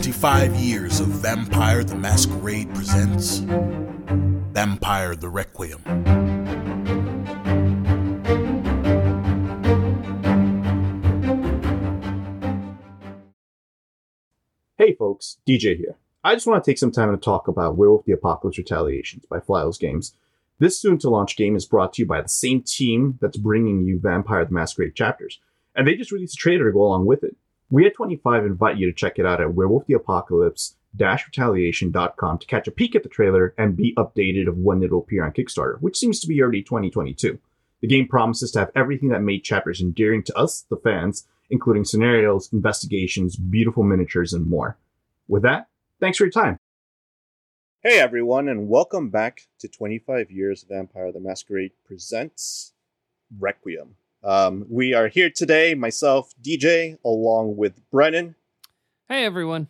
25 years of Vampire the Masquerade presents Vampire the Requiem. Hey folks, DJ here. I just want to take some time to talk about Werewolf the Apocalypse Retaliations by Flyos Games. This soon to launch game is brought to you by the same team that's bringing you Vampire the Masquerade chapters, and they just released a trailer to go along with it. We at 25 invite you to check it out at werewolftheapocalypse-retaliation.com to catch a peek at the trailer and be updated of when it'll appear on Kickstarter, which seems to be early 2022. The game promises to have everything that made chapters endearing to us, the fans, including scenarios, investigations, beautiful miniatures, and more. With that, thanks for your time. Hey everyone, and welcome back to 25 Years of Vampire the Masquerade presents Requiem. Um, we are here today, myself, DJ, along with Brennan, Hey everyone.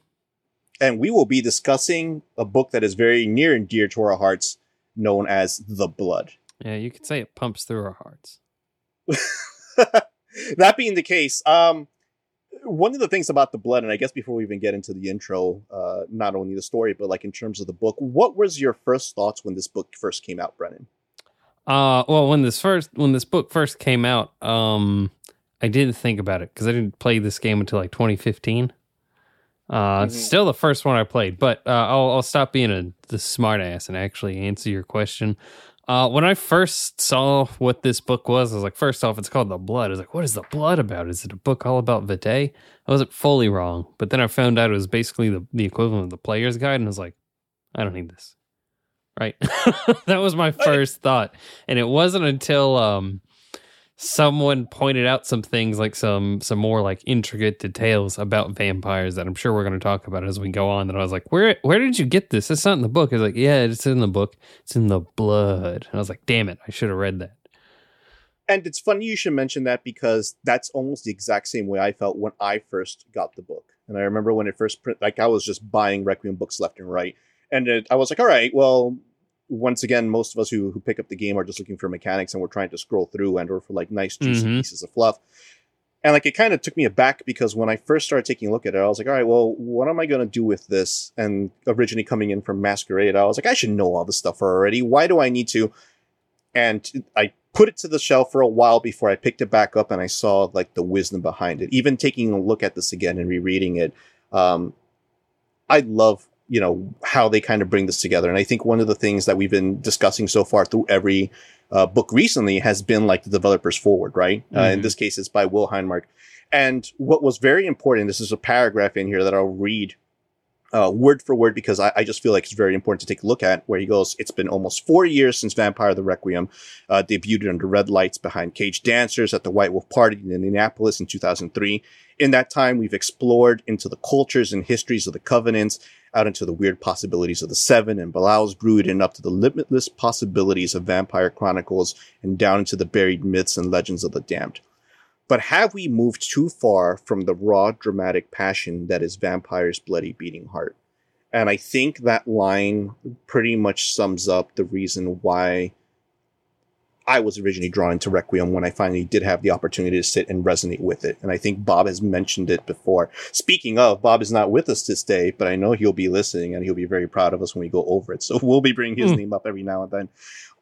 and we will be discussing a book that is very near and dear to our hearts, known as The Blood. Yeah, you could say it pumps through our hearts. that being the case, um, one of the things about The Blood, and I guess before we even get into the intro, uh, not only the story, but like in terms of the book, what was your first thoughts when this book first came out, Brennan? Uh well when this first when this book first came out, um I didn't think about it because I didn't play this game until like 2015. Uh it's Mhm. still the first one I played, but uh I'll I'll stop being a the smart ass and actually answer your question. Uh when I first saw what this book was, I was like, first off, it's called The Blood. I was like, what is the blood about? Is it a book all about Vitae? I wasn't fully wrong, but then I found out it was basically the, the equivalent of the player's guide, and I was like, I don't need this. Right. that was my first thought. And it wasn't until um someone pointed out some things like some some more like intricate details about vampires that I'm sure we're going to talk about as we go on that I was like, "Where where did you get this? It's not in the book." It's like, "Yeah, it's in the book. It's in the blood." And I was like, "Damn it. I should have read that." And it's funny you should mention that because that's almost the exact same way I felt when I first got the book. And I remember when it first print, like I was just buying Requiem books left and right. And it, I was like, all right, well, once again, most of us who, who pick up the game are just looking for mechanics and we're trying to scroll through and or for like nice juicy Mhm. pieces of fluff. And like it kind of took me aback because when I first started taking a look at it, I was like, all right, well, what am I going to do with this? And originally coming in from Masquerade, I was like, I should know all this stuff already. Why do I need to? And I put it to the shelf for a while before I picked it back up and I saw like the wisdom behind it. Even taking a look at this again and rereading it, um, I love you know how they kind of bring this together. And I think one of the things that we've been discussing so far through every uh, book recently has been like the developers forward, right? Uh, in Mhm. this case, it's by Will Hindmarch. And what was very important, this is a paragraph in here that I'll read uh, word for word because I, I just feel like it's very important to take a look at where he goes, it's been almost four years since Vampire the Requiem uh, debuted under red lights behind cage dancers at the White Wolf Party in Indianapolis in 2003. In that time, we've explored into the cultures and histories of the Covenants, out into the weird possibilities of the Seven and Belial's Brood, and up to the limitless possibilities of Vampire Chronicles, and down into the buried myths and legends of the damned. But have we moved too far from the raw, dramatic passion that is Vampire's bloody beating heart? And I think that line pretty much sums up the reason why I was originally drawn into Requiem when I finally did have the opportunity to sit and resonate with it. And I think Bob has mentioned it before. Speaking of, Bob is not with us this day, but I know he'll be listening and he'll be very proud of us when we go over it. So we'll be bringing his Hmm. name up every now and then.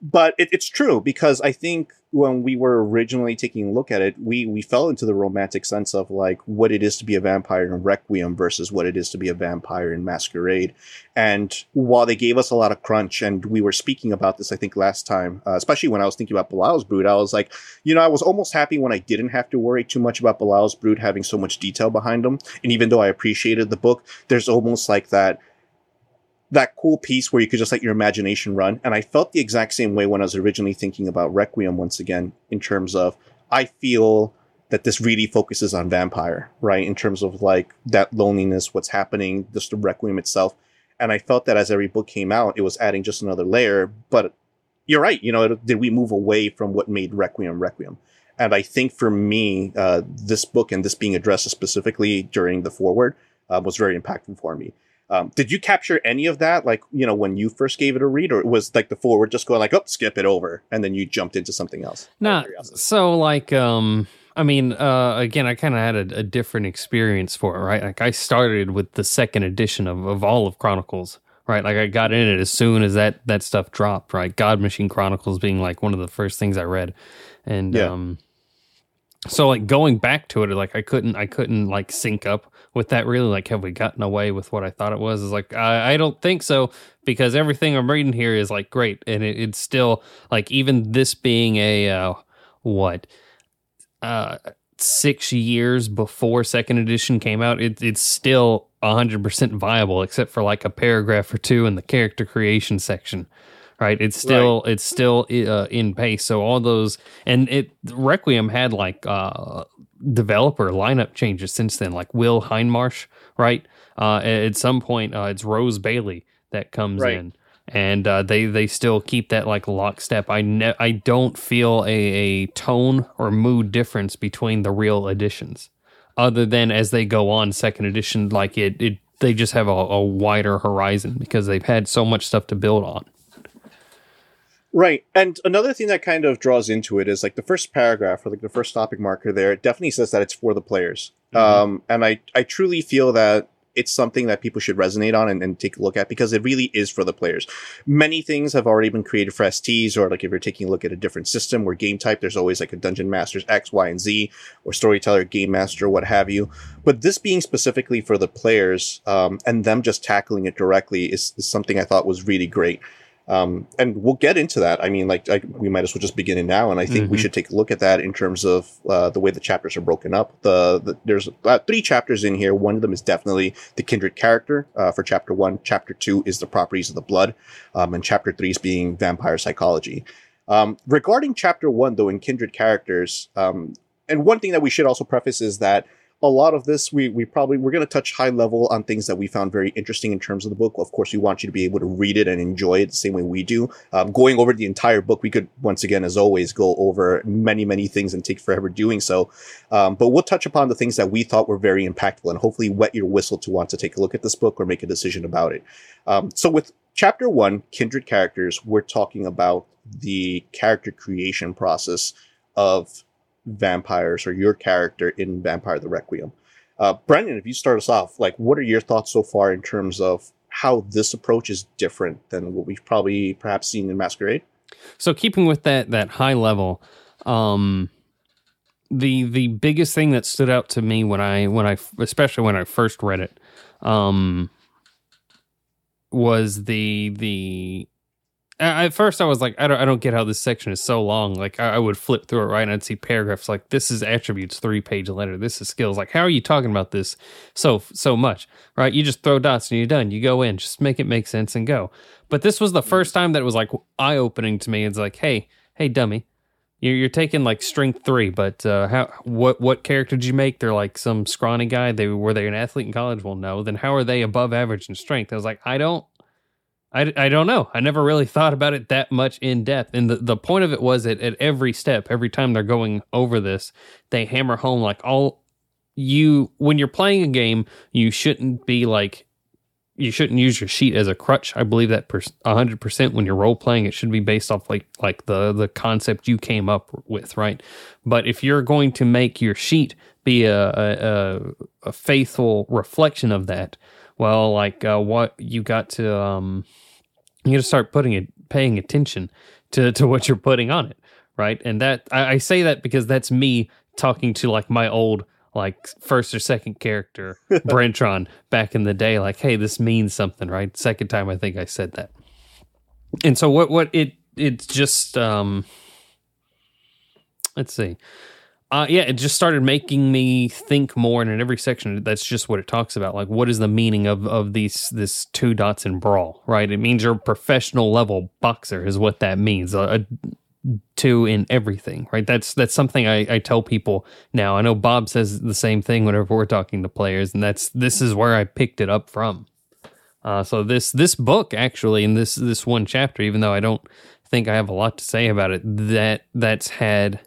But it, it's true because I think when we were originally taking a look at it, we we fell into the romantic sense of like what it is to be a vampire in Requiem versus what it is to be a vampire in Masquerade. And while they gave us a lot of crunch, and we were speaking about this, I think last time, uh, especially when I was thinking about Belial's Brood, I was like, you know, I was almost happy when I didn't have to worry too much about Belial's Brood having so much detail behind them. And even though I appreciated the book, there's almost like that that cool piece where you could just let your imagination run. And I felt the exact same way when I was originally thinking about Requiem once again, in terms of I feel that this really focuses on vampire, right? In terms of like that loneliness, what's happening, just the Requiem itself. And I felt that as every book came out, it was adding just another layer. But you're right, you know, did we move away from what made Requiem Requiem? And I think for me, uh, this book and this being addressed specifically during the forward uh, was very impactful for me. Um, did you capture any of that, like you know, when you first gave it a read, or was like the forward just going like, "Oh, skip it over," and then you jumped into something else? Nah, so like um I mean, uh, again, I kind of had a, a, different experience for it, right? Like I started with the second edition of, of all of Chronicles, right? Like I got in it as soon as that that stuff dropped, right? God Machine Chronicles being like one of the first things I read, and yeah. um, so like going back to it, like I couldn't, I couldn't like sync up with that. Really, like, have we gotten away with what I thought it was? Is like I, I don't think so because everything I'm reading here is like great, and it, it's still like even this being a uh, what uh six years before second edition came out, it, it's still 100% viable, except for like a paragraph or two in the character creation section. Right, it's still right. it's still uh, in pace. So all those and it Requiem had like uh, developer lineup changes since then, like Will Hindmarch. Right, uh, at some point uh, it's Rose Bailey that comes right. in and uh, they they still keep that like lockstep. I ne- I don't feel a, a tone or mood difference between the real editions, other than as they go on second edition, like it it they just have a, a wider horizon because they've had so much stuff to build on. Right. And another thing that kind of draws into it is like the first paragraph or like the first topic marker there, it definitely says that it's for the players. Mm-hmm. Um, and I, I truly feel that it's something that people should resonate on and, and, take a look at because it really is for the players. Many things have already been created for STs, or like if you're taking a look at a different system or game type, there's always like a Dungeon Masters X, Y, and Z, or Storyteller, Game Master, what have you. But this being specifically for the players um, and them just tackling it directly is, is something I thought was really great. Um, and we'll get into that. I mean, like I, we might as well just begin it now, and I think mm-hmm. we should take a look at that in terms of uh, the way the chapters are broken up. The, the there's uh, three chapters in here. One of them is definitely the kindred character uh, for chapter one. Chapter two is the properties of the blood, um, and chapter three is being vampire psychology. Um, regarding chapter one, though, in kindred characters, um, and one thing that we should also preface is that a lot of this we we probably we're going to touch high level on things that we found very interesting in terms of the book. Of course we want you to be able to read it and enjoy it the same way we do. Um, going over the entire book we could once again as always go over many many things and take forever doing so. Um, but we'll touch upon the things that we thought were very impactful and hopefully wet your whistle to want to take a look at this book or make a decision about it. Um, so with chapter one kindred characters we're talking about the character creation process of vampires or your character in Vampire the Requiem. Uh, Brennan, if you start us off, like, what are your thoughts so far in terms of how this approach is different than what we've probably perhaps seen in Masquerade? So, keeping with that that high level, um, the the biggest thing that stood out to me when I when I especially when I first read it, um, was the the at first I was like, I don't, I don't get how this section is so long. Like I, I, would flip through it right and I'd see paragraphs like this is attributes three page letter. This is skills. Like how are you talking about this so so much? Right? You just throw dots and you're done. You go in, just make it make sense and go. But this was the first time that it was like eye opening to me. It's like, hey, hey, dummy, you're, you're taking like strength three, but uh, how what what character did you make? They're like some scrawny guy. They were they an athlete in college? Well, no. Then how are they above average in strength? I was like, I don't I, I don't know. I never really thought about it that much in depth. And the, the point of it was that at every step, every time they're going over this, they hammer home like all you, when you're playing a game, you shouldn't be like, you shouldn't use your sheet as a crutch. I believe that per, 100% when you're role playing, it should be based off like, like the, the concept you came up with, right? But if you're going to make your sheet be a, a, a faithful reflection of that, well, like uh, what you got to, um, you got to start putting it, paying attention to to what you're putting on it, right? And that I, I say that because that's me talking to like my old like first or second character Brentron back in the day. Like, hey, this means something, right? Second time I think I said that. And so what what it it's just um let's see uh, yeah, it just started making me think more, and in every section, that's just what it talks about. Like, what is the meaning of of these this two dots in brawl? Right? It means you're a professional level boxer, is what that means. A, a two in everything, right? That's that's something I, I tell people now. I know Bob says the same thing whenever we're talking to players, and that's this is where I picked it up from. Uh, so this this book actually, in this this one chapter, even though I don't think I have a lot to say about it, that that's had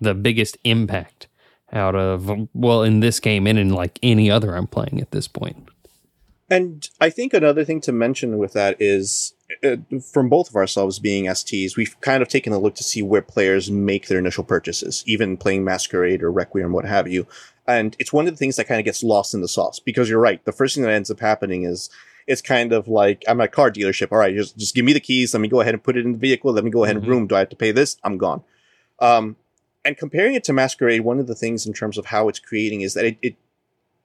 the biggest impact out of well in this game and in like any other I'm playing at this point. And I think another thing to mention with that is uh, from both of ourselves being STs, we've kind of taken a look to see where players make their initial purchases, even playing Masquerade or Requiem, what have you. And it's one of the things that kind of gets lost in the sauce because you're right. The first thing that ends up happening is it's kind of like I'm at a car dealership. All right, just just give me the keys. Let me go ahead and put it in the vehicle. Let me go ahead Mhm. and room. Do I have to pay this? I'm gone. Um, and comparing it to Masquerade, one of the things in terms of how it's creating is that it, it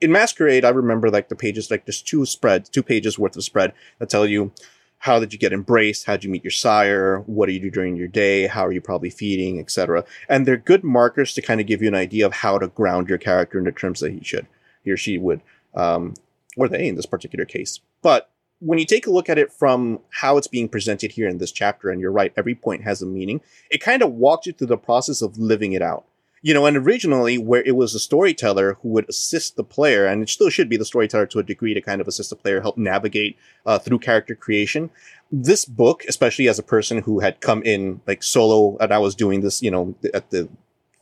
in Masquerade, I remember like the pages, like there's two spreads, two pages worth of spread that tell you how did you get embraced, how did you meet your sire, what do you do during your day, how are you probably feeding, etc. And they're good markers to kind of give you an idea of how to ground your character in the terms that he should, he or she would, um, or they in this particular case. But when you take a look at it from how it's being presented here in this chapter, and you're right, every point has a meaning, it kind of walks you through the process of living it out. You know, and originally where it was a storyteller who would assist the player, and it still should be the storyteller to a degree to kind of assist the player, help navigate uh, through character creation. This book, especially as a person who had come in like solo, and I was doing this, you know, at the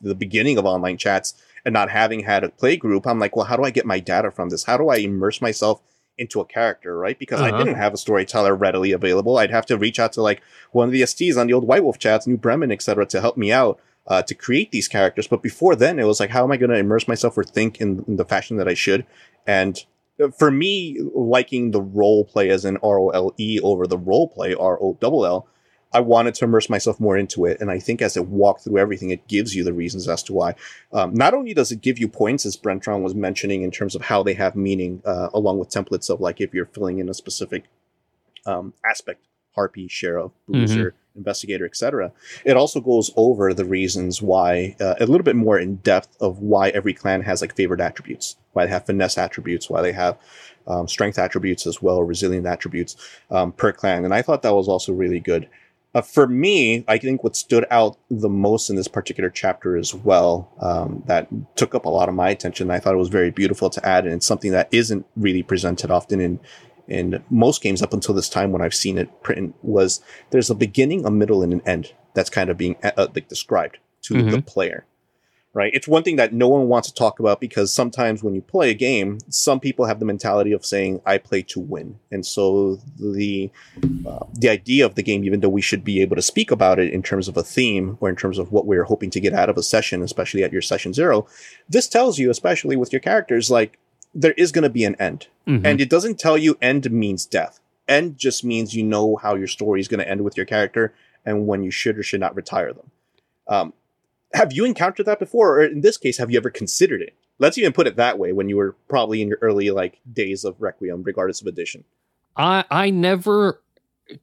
the beginning of online chats and not having had a play group, I'm like, well, how do I get my data from this? How do I immerse myself into a character, right? Because I Uh-huh. didn't have a storyteller readily available. I'd have to reach out to like one of the STs on the old White Wolf chats, New Bremen, etc., to help me out uh, to create these characters. But before then, it was like, how am I going to immerse myself or think in, in the fashion that I should? And uh, for me, liking the role play as in R O L E over the role play ro R O L L, I wanted to immerse myself more into it. And I think as it walked through everything, it gives you the reasons as to why. Um, not only does it give you points, as Brentron was mentioning, in terms of how they have meaning, uh, along with templates of like if you're filling in a specific um, aspect, harpy, sheriff, bruiser, investigator, etc. It also goes over the reasons why, uh, a little bit more in depth of why every clan has like favored attributes, why they have finesse attributes, why they have um, strength attributes as well, resilient attributes um, per clan. And I thought that was also really good. Uh, for me, I think what stood out the most in this particular chapter as well, um, that took up a lot of my attention. I thought it was very beautiful to add, and it's something that isn't really presented often in in most games up until this time when I've seen it print was there's a beginning, a middle, and an end that's kind of being uh, like described to the player. Right? It's one thing that no one wants to talk about because sometimes when you play a game, some people have the mentality of saying, "I play to win," and so the uh, the idea of the game, even though we should be able to speak about it in terms of a theme or in terms of what we're hoping to get out of a session, especially at your session zero, this tells you, especially with your characters, like there is going to be an end. Mhm. And it doesn't tell you end means death. End just means you know how your story is going to end with your character and when you should or should not retire them. Um, have you encountered that before? Or in this case, have you ever considered it? Let's even put it that way when you were probably in your early like days of Requiem, regardless of edition. I I never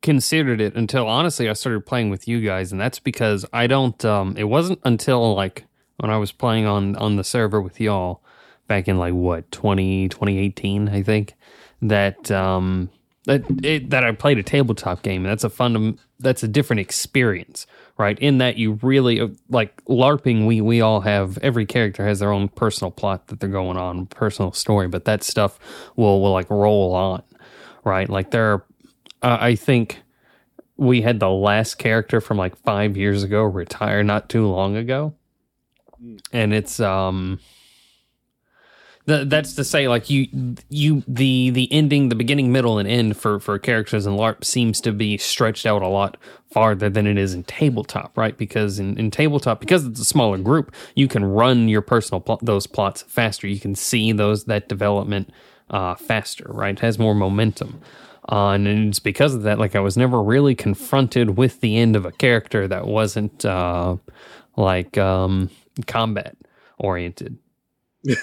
considered it until honestly I started playing with you guys, and that's because I don't. Um, it wasn't until like when I was playing on on the server with y'all back in like what 20, 2018, I think that um that it, that I played a tabletop game. That's a fun. That's a different experience, right? In that you really uh, like LARPing. We we all have every character has their own personal plot that they're going on, personal story, but that stuff will will like roll on, right? Like there are, uh, I think we had the last character from like five years ago retire not too long ago, Mm. and it's um. Th- that's to say, like you, you, the the ending, the beginning, middle, and end for for characters in LARP seems to be stretched out a lot farther than it is in tabletop, right? Because in, in tabletop, because it's a smaller group, you can run your personal plot, those plots faster. You can see those that development uh, faster, right? It has more momentum. Uh, and it's because of that, like I was never really confronted with the end of a character that wasn't uh, like um, combat oriented.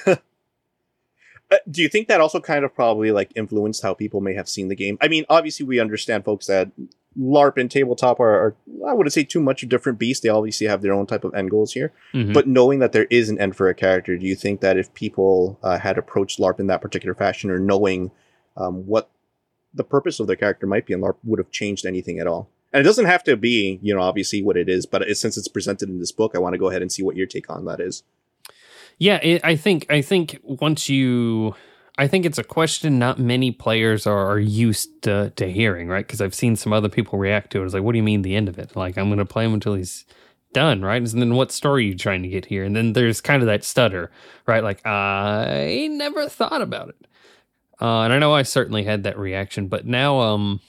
Uh, do you think that also kind of probably like influenced how people may have seen the game? I mean, obviously we understand folks that LARP and tabletop are, are I wouldn't say too much different beasts. They obviously have their own type of end goals here. Mhm. But knowing that there is an end for a character, do you think that if people uh, had approached LARP in that particular fashion, or knowing um, what the purpose of their character might be in LARP, would have changed anything at all? And it doesn't have to be, you know, obviously what it is, but it, since it's presented in this book, I want to go ahead and see what your take on that is. Yeah, it, I think I think once you, I think it's a question not many players are, are used to, to hearing, right? Because I've seen some other people react to it. It's like, what do you mean the end of it? Like, I'm going to play him until he's done, right? And then what story are you trying to get here? And then there's kind of that stutter, right? Like, I never thought about it. Uh, and I know I certainly had that reaction, but now, um,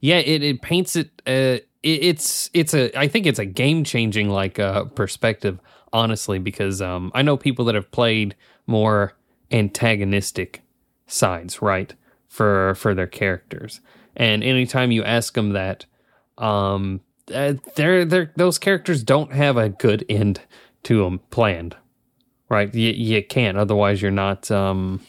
yeah, it, it paints it. Uh, it, it's it's a I think it's a game changing like uh, perspective, honestly, because um, I know people that have played more antagonistic sides, right, for for their characters, and anytime you ask them that, um, uh, they're, they're, those characters don't have a good end to them planned, right? You, you can't, otherwise you're not. Um,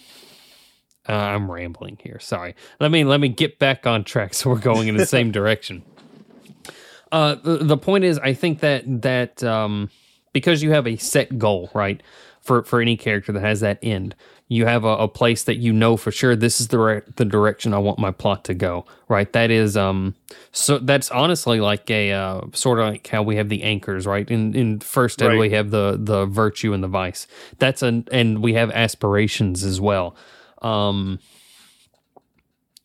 uh, I'm rambling here. Sorry. Let me let me get back on track so we're going in the same direction. Uh, the, the point is, I think that that um, because you have a set goal, right, for for any character that has that end, you have a, a place that you know for sure this is the the direction I want my plot to go. Right. That is um. So that's honestly like a uh, sort of like how we have the anchors, right? In in first ed Right. we have the the virtue and the vice. That's an and we have aspirations as well. Um.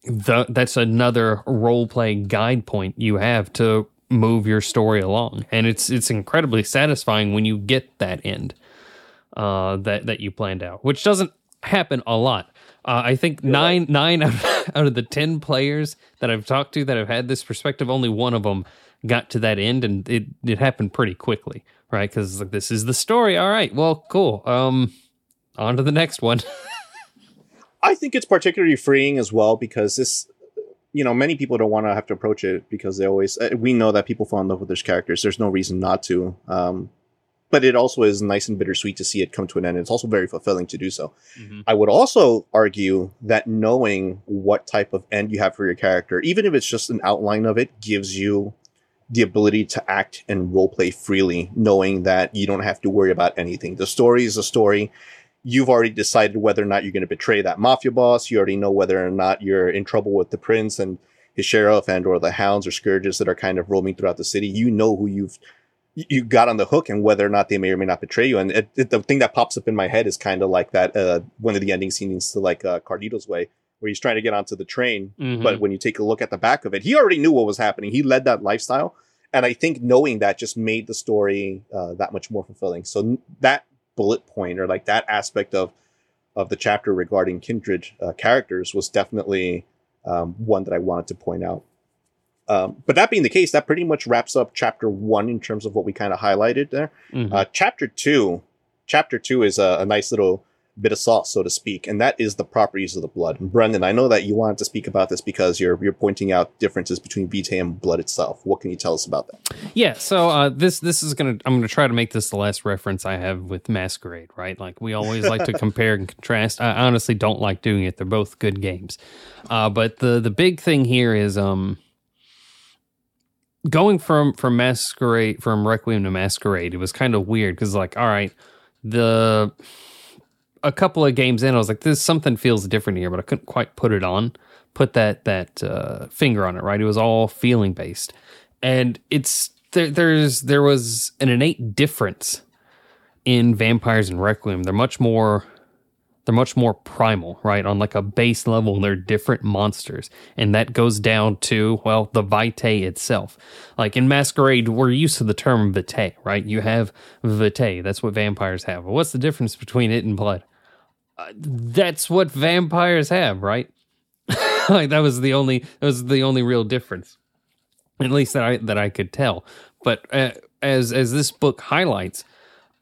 The, that's another role play guide point you have to move your story along, and it's it's incredibly satisfying when you get that end uh, that that you planned out, which doesn't happen a lot. Uh, I think nine nine out of, out of the ten players that I've talked to that have had this perspective, only one of them got to that end, and it it happened pretty quickly, right? Because like this is the story. All right, well, cool. Um, on to the next one. I think it's particularly freeing as well because this, you know, many people don't want to have to approach it because they always. uh, We know that people fall in love with their characters. There's no reason not to. Um, but it also is nice and bittersweet to see it come to an end. It's also very fulfilling to do so. Mm-hmm. I would also argue that knowing what type of end you have for your character, even if it's just an outline of it, gives you the ability to act and roleplay freely, knowing that you don't have to worry about anything. The story is a story. You've already decided whether or not you're going to betray that mafia boss. You already know whether or not you're in trouble with the prince and his sheriff and or the hounds or scourges that are kind of roaming throughout the city. You know who you've you got on the hook and whether or not they may or may not betray you. And it, it, the thing that pops up in my head is kind of like that uh, one of the ending scenes to like uh, Carlito's Way, where he's trying to get onto the train, Mhm. but when you take a look at the back of it, he already knew what was happening. He led that lifestyle, and I think knowing that just made the story uh, that much more fulfilling. So that bullet point or like that aspect of of the chapter regarding kindred uh, characters was definitely um, one that I wanted to point out. Um, but that being the case, that pretty much wraps up chapter one in terms of what we kind of highlighted there. Mhm. Uh, chapter two, chapter two is a, a nice little bit of sauce, so to speak, and that is the properties of the blood. And Brennan, I know that you wanted to speak about this because you're you're pointing out differences between vitae and blood itself. What can you tell us about that? Yeah, so uh, this this is gonna I'm gonna try to make this the last reference I have with Masquerade, right? Like we always like to compare and contrast. I honestly don't like doing it. They're both good games, uh, but the the big thing here is um going from from Masquerade from Requiem to Masquerade. It was kind of weird because like all right, the a couple of games in, I was like, this something feels different here, but I couldn't quite put it on, put that that uh, finger on it. Right, it was all feeling based, and it's there. There's there was an innate difference in vampires and Requiem. They're much more they're much more primal, right? On like a base level, they're different monsters. And that goes down to, well, the vitae itself. Like in Masquerade, we're used to the term vitae, right? You have vitae. That's what vampires have. What's the difference between it and blood? Uh, that's what vampires have, right? like that was the only that was the only real difference. At least that I that I could tell. But uh, as as this book highlights,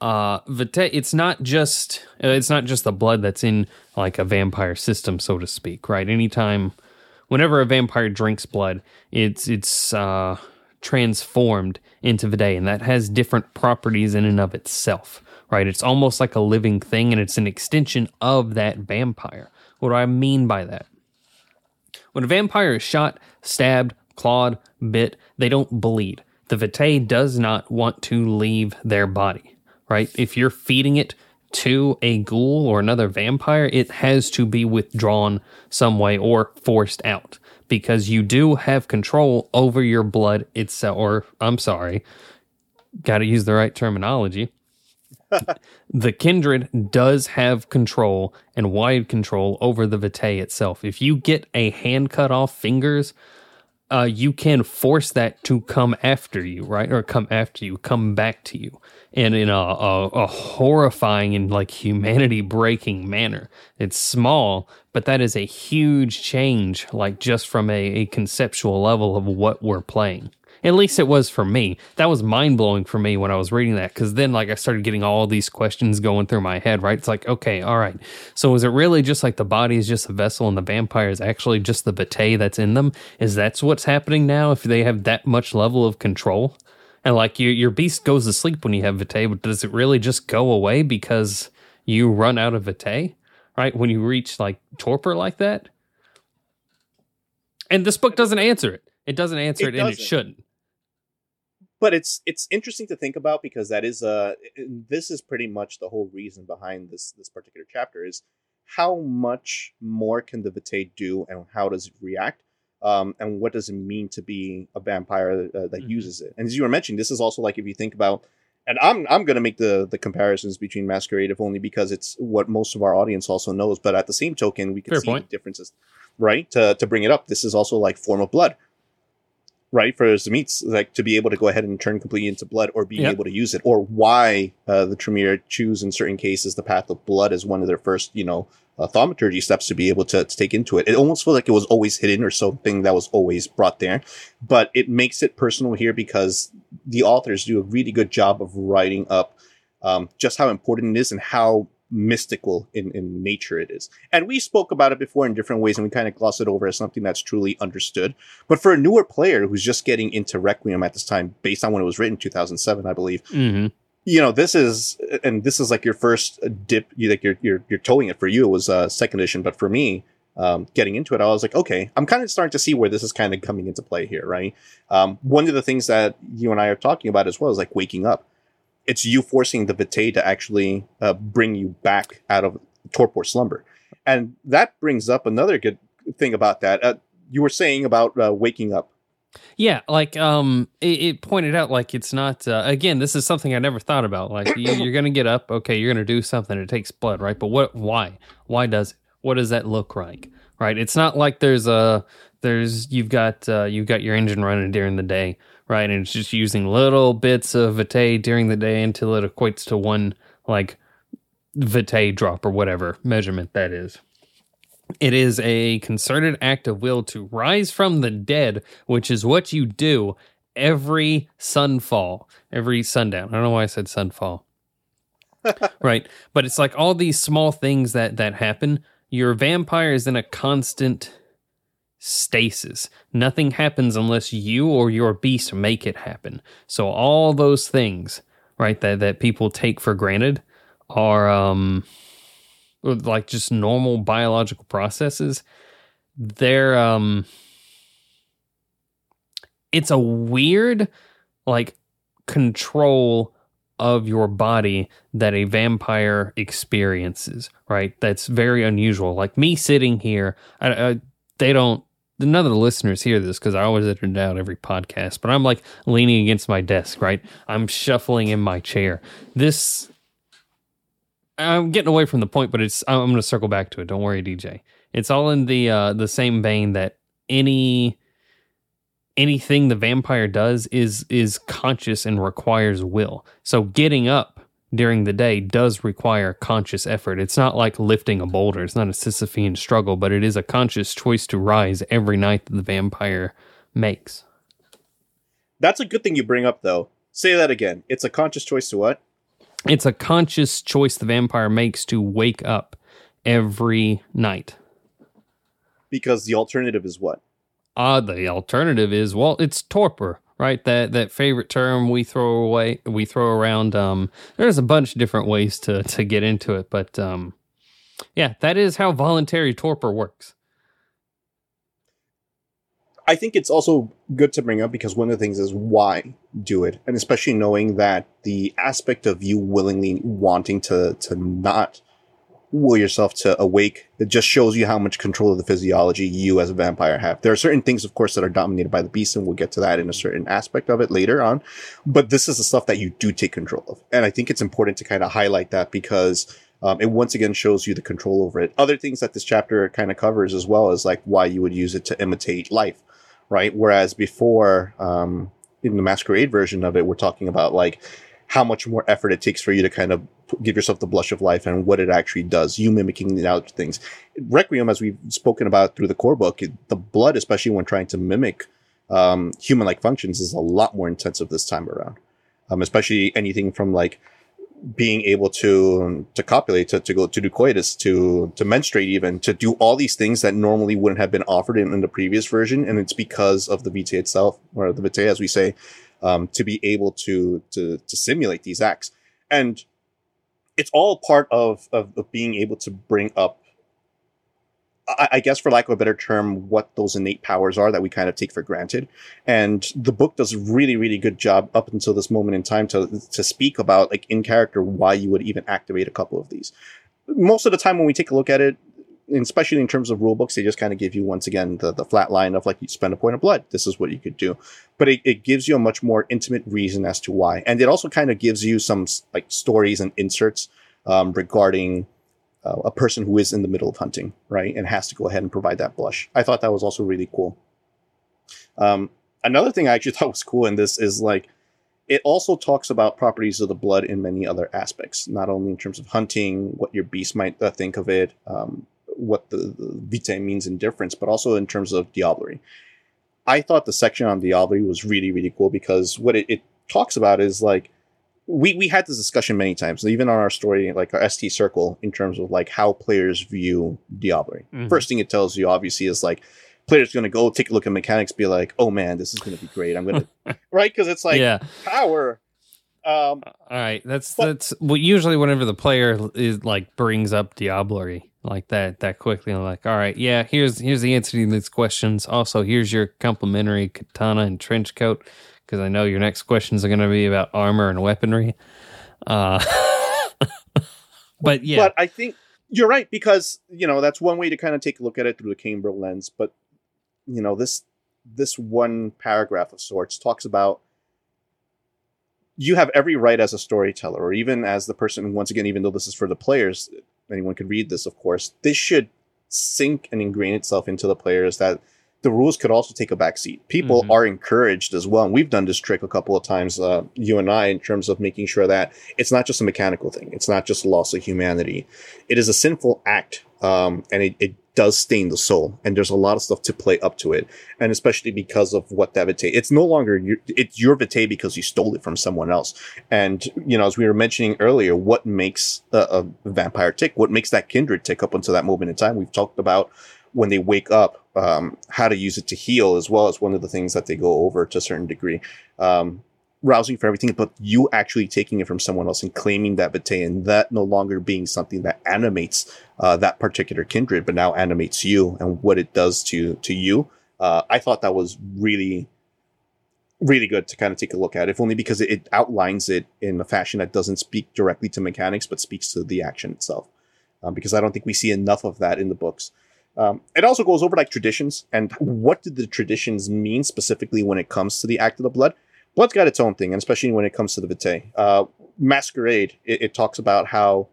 uh vitae it's not just uh, it's not just the blood that's in like a vampire system so to speak right? Anytime whenever a vampire drinks blood it's it's uh transformed into vitae and that has different properties in and of itself right? It's almost like a living thing and it's an extension of that vampire. What do i mean by that? When a vampire is shot, stabbed, clawed, bit, they don't bleed. The vitae does not want to leave their body, right? If you're feeding it to a ghoul or another vampire, it has to be withdrawn some way or forced out because you do have control over your blood itself. Or, I'm sorry, got to use the right terminology the kindred does have control and wide control over the vitae itself. If you get a hand cut off fingers, uh, you can force that to come after you, right? Or come after you, come back to you. And in a, a, a horrifying and like humanity breaking manner. It's small, but that is a huge change, like just from a, a conceptual level of what we're playing. At least it was for me. That was mind blowing for me when I was reading that because then, like, I started getting all these questions going through my head, right? It's like, okay, all right. So, is it really just like the body is just a vessel and the vampire is actually just the vitae that's in them? Is that's what's happening now if they have that much level of control? And like, your, your beast goes to sleep when you have vitae, but does it really just go away because you run out of vitae, right? When you reach like torpor like that? And this book doesn't answer it. It doesn't answer it, It and it shouldn't. but it's it's interesting to think about because that is uh this is pretty much the whole reason behind this this particular chapter is how much more can the vitae do and how does it react um, and what does it mean to be a vampire uh, that Mhm. uses it? And as you were mentioning this is also like if you think about and I'm I'm going to make the the comparisons between masquerade if only because it's what most of our audience also knows but at the same token we can Fair see differences right to to bring it up. This is also like form of blood right for Tzimisce, like to be able to go ahead and turn completely into blood or being Yep. able to use it or why uh, the Tremere choose in certain cases the path of blood as one of their first you know uh, thaumaturgy steps to be able to, to take into it it almost feels like it was always hidden or something that was always brought there but it makes it personal here because the authors do a really good job of writing up um, just how important it is and how mystical in, in nature it is and we spoke about it before in different ways and we kind of glossed it over as something that's truly understood but for a newer player who's just getting into Requiem at this time, based on when it was written, 2007, I believe, Mm-hmm. you know, this is, and this is like your first dip, you like you're, you're, you're towing it for you. It was uh, second edition, but for me, um, getting into it, I was like, okay, I'm kind of starting to see where this is kind of coming into play here, right? Um, one of the things that you and I are talking about as well is like waking up. It's you forcing the vitae to actually uh, bring you back out of torpor slumber. And that brings up another good thing about that. Uh, you were saying about uh, waking up. Yeah, like um, it, it pointed out like it's not. Uh, again, this is something I never thought about. Like you, you're gonna get up, okay, you're gonna do something. It takes blood, right? But what? Why? Why does it? What does that look like? Right? It's not like there's a there's you've got uh, you've got your engine running during the day, right? And it's just using little bits of vitae during the day until it equates to one like vitae drop or whatever measurement that is. It is a concerted act of will to rise from the dead, which is what you do every sunfall, every sundown. I don't know why I said sunfall. right. But it's like all these small things that that happen. Your vampire is in a constant stasis. Nothing happens unless you or your beast make it happen. So all those things, right, that that people take for granted are um like just normal biological processes. They're um it's a weird like control of your body that a vampire experiences, right? That's very unusual. Like me sitting here, I, I, they don't. None of the listeners hear this because I always edit it out every podcast. But I'm like leaning against my desk, right? I'm shuffling in my chair. This, I'm getting away from the point, but it's. I'm going to circle back to it. Don't worry, DJ. It's all in the uh, the same vein that any anything the vampire does is is conscious and requires will. So getting up during the day does require conscious effort. It's not like lifting a boulder. It's not a Sisyphean struggle, but it is a conscious choice to rise every night that the vampire makes. That's a good thing you bring up, though. Say that again. It's a conscious choice to what? It's a conscious choice the vampire makes to wake up every night. Because the alternative is what? Uh, the alternative is well, it's torpor, right? That that favorite term we throw away, we throw around. Um, there's a bunch of different ways to to get into it, but um, yeah, that is how voluntary torpor works. I think it's also good to bring up because one of the things is why do it, and especially knowing that the aspect of you willingly wanting to to not will yourself to awake, it just shows you how much control of the physiology you as a vampire have. There are certain things, of course, that are dominated by the beast, and we'll get to that in a certain aspect of it later on. But this is the stuff that you do take control of, and I think it's important to kind of highlight that because. Um, it once again shows you the control over it. Other things that this chapter kind of covers as well is like why you would use it to imitate life right? Whereas before, um, in the masquerade version of it, we're talking about like how much more effort it takes for you to kind of give yourself the blush of life and what it actually does. You mimicking the other things. Requiem, as we've spoken about through the core book, the blood, especially when trying to mimic um, human-like functions, is a lot more intensive this time around. Um, especially anything from like being able to to copulate, to, to go to do coitus, to to menstruate, even to do all these things that normally wouldn't have been offered in, in the previous version, and it's because of the vitae itself, or the vitae, as we say, um, to be able to to to simulate these acts, and it's all part of, of, of being able to bring up I, I guess for lack of a better term, what those innate powers are that we kind of take for granted. And the book does a really, really good job up until this moment in time to to speak about like in character why you would even activate a couple of these. Most of the time when we take a look at it, especially in terms of rule books, they just kind of give you once again the, the flat line of like you spend a point of blood. This is what you could do, but it, it gives you a much more intimate reason as to why, and it also kind of gives you some like stories and inserts um, regarding uh, a person who is in the middle of hunting, right, and has to go ahead and provide that blush. I thought that was also really cool. Um, another thing I actually thought was cool in this is like it also talks about properties of the blood in many other aspects, not only in terms of hunting, what your beast might uh, think of it, um, what the, the vitae means in difference, but also in terms of diablerie. I thought the section on diablerie was really, really cool because what it, it talks about is like we we had this discussion many times, even on our story, like our ST circle, in terms of like how players view diablerie. Mm-hmm. First thing it tells you, obviously, is like players going to go take a look at mechanics, be like, "Oh man, this is going to be great." I'm going to right because it's like yeah. power. Um, All right, that's but, that's well. Usually, whenever the player is like brings up Diablerie like that that quickly, I'm like, "All right, yeah, here's here's the answer to these questions. Also, here's your complimentary katana and trench coat." because I know your next questions are going to be about armor and weaponry. Uh, but yeah, but I think you're right because you know that's one way to kind of take a look at it through the Cambro lens. But you know this this one paragraph of sorts talks about you have every right as a storyteller, or even as the person. Once again, even though this is for the players, anyone could read this. Of course, this should sink and ingrain itself into the players that the rules could also take a backseat. People mm-hmm. are encouraged as well. And we've done this trick a couple of times, uh, you and I, in terms of making sure that it's not just a mechanical thing. It's not just a loss of humanity. It is a sinful act. Um, and it, it does stain the soul. And there's a lot of stuff to play up to it. And especially because of what that vitae, it's no longer your, it's your vitae because you stole it from someone else. And, you know, as we were mentioning earlier, what makes a, a vampire tick? What makes that kindred tick up until that moment in time? We've talked about when they wake up, um, how to use it to heal as well as one of the things that they go over to a certain degree. Um, rousing for everything, but you actually taking it from someone else and claiming that vitae and that no longer being something that animates uh, that particular kindred, but now animates you and what it does to to you. Uh, I thought that was really, really good to kind of take a look at, if only because it, it outlines it in a fashion that doesn't speak directly to mechanics, but speaks to the action itself. Um, because I don't think we see enough of that in the books. Um, it also goes over like traditions and what did the traditions mean specifically when it comes to the act of the blood. Blood's got its own thing, and especially when it comes to the vitae. Uh, Masquerade, it, it talks about how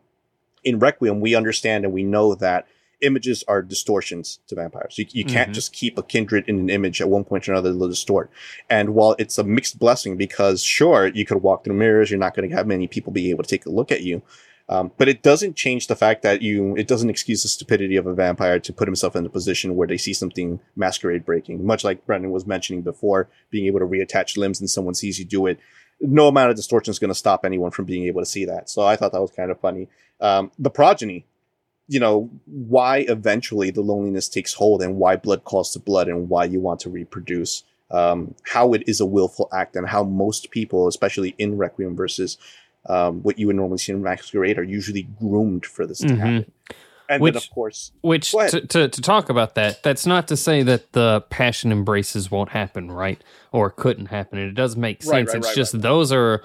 in Requiem we understand and we know that images are distortions to vampires. You, you can't mm-hmm. just keep a kindred in an image at one point or another they'll distort. And while it's a mixed blessing because sure, you could walk through mirrors, you're not going to have many people be able to take a look at you. Um, but it doesn't change the fact that you, it doesn't excuse the stupidity of a vampire to put himself in a position where they see something masquerade breaking. Much like Brennan was mentioning before, being able to reattach limbs and someone sees you do it. No amount of distortion is going to stop anyone from being able to see that. So I thought that was kind of funny. Um, the progeny, you know, why eventually the loneliness takes hold and why blood calls to blood and why you want to reproduce. Um, how it is a willful act and how most people, especially in Requiem versus um, what you would normally see in Masquerade are usually groomed for this to mm-hmm. happen. And which, then, of course, which to, to, to talk about that, that's not to say that the passion embraces won't happen, right? Or couldn't happen. And it does make sense. Right, right, it's right, just those are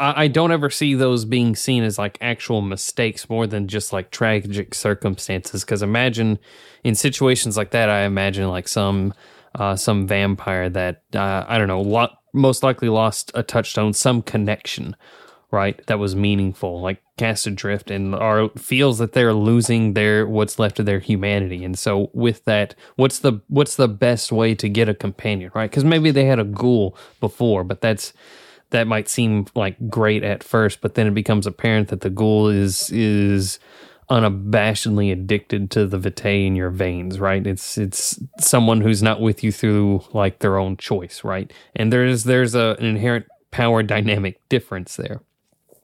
I, don't ever see those being seen as like actual mistakes more than just like tragic circumstances. Because imagine in situations like that, I imagine like some uh, some vampire that uh, I don't know, lo- most likely lost a touchstone, some connection right that was meaningful like cast adrift and are feels that they're losing their what's left of their humanity and so with that what's the what's the best way to get a companion right because maybe they had a ghoul before but that's that might seem like great at first, but then it becomes apparent that the ghoul is is unabashedly addicted to the vitae in your veins, right? It's it's someone who's not with you through like their own choice, right? And there's there's a, an inherent power dynamic difference there.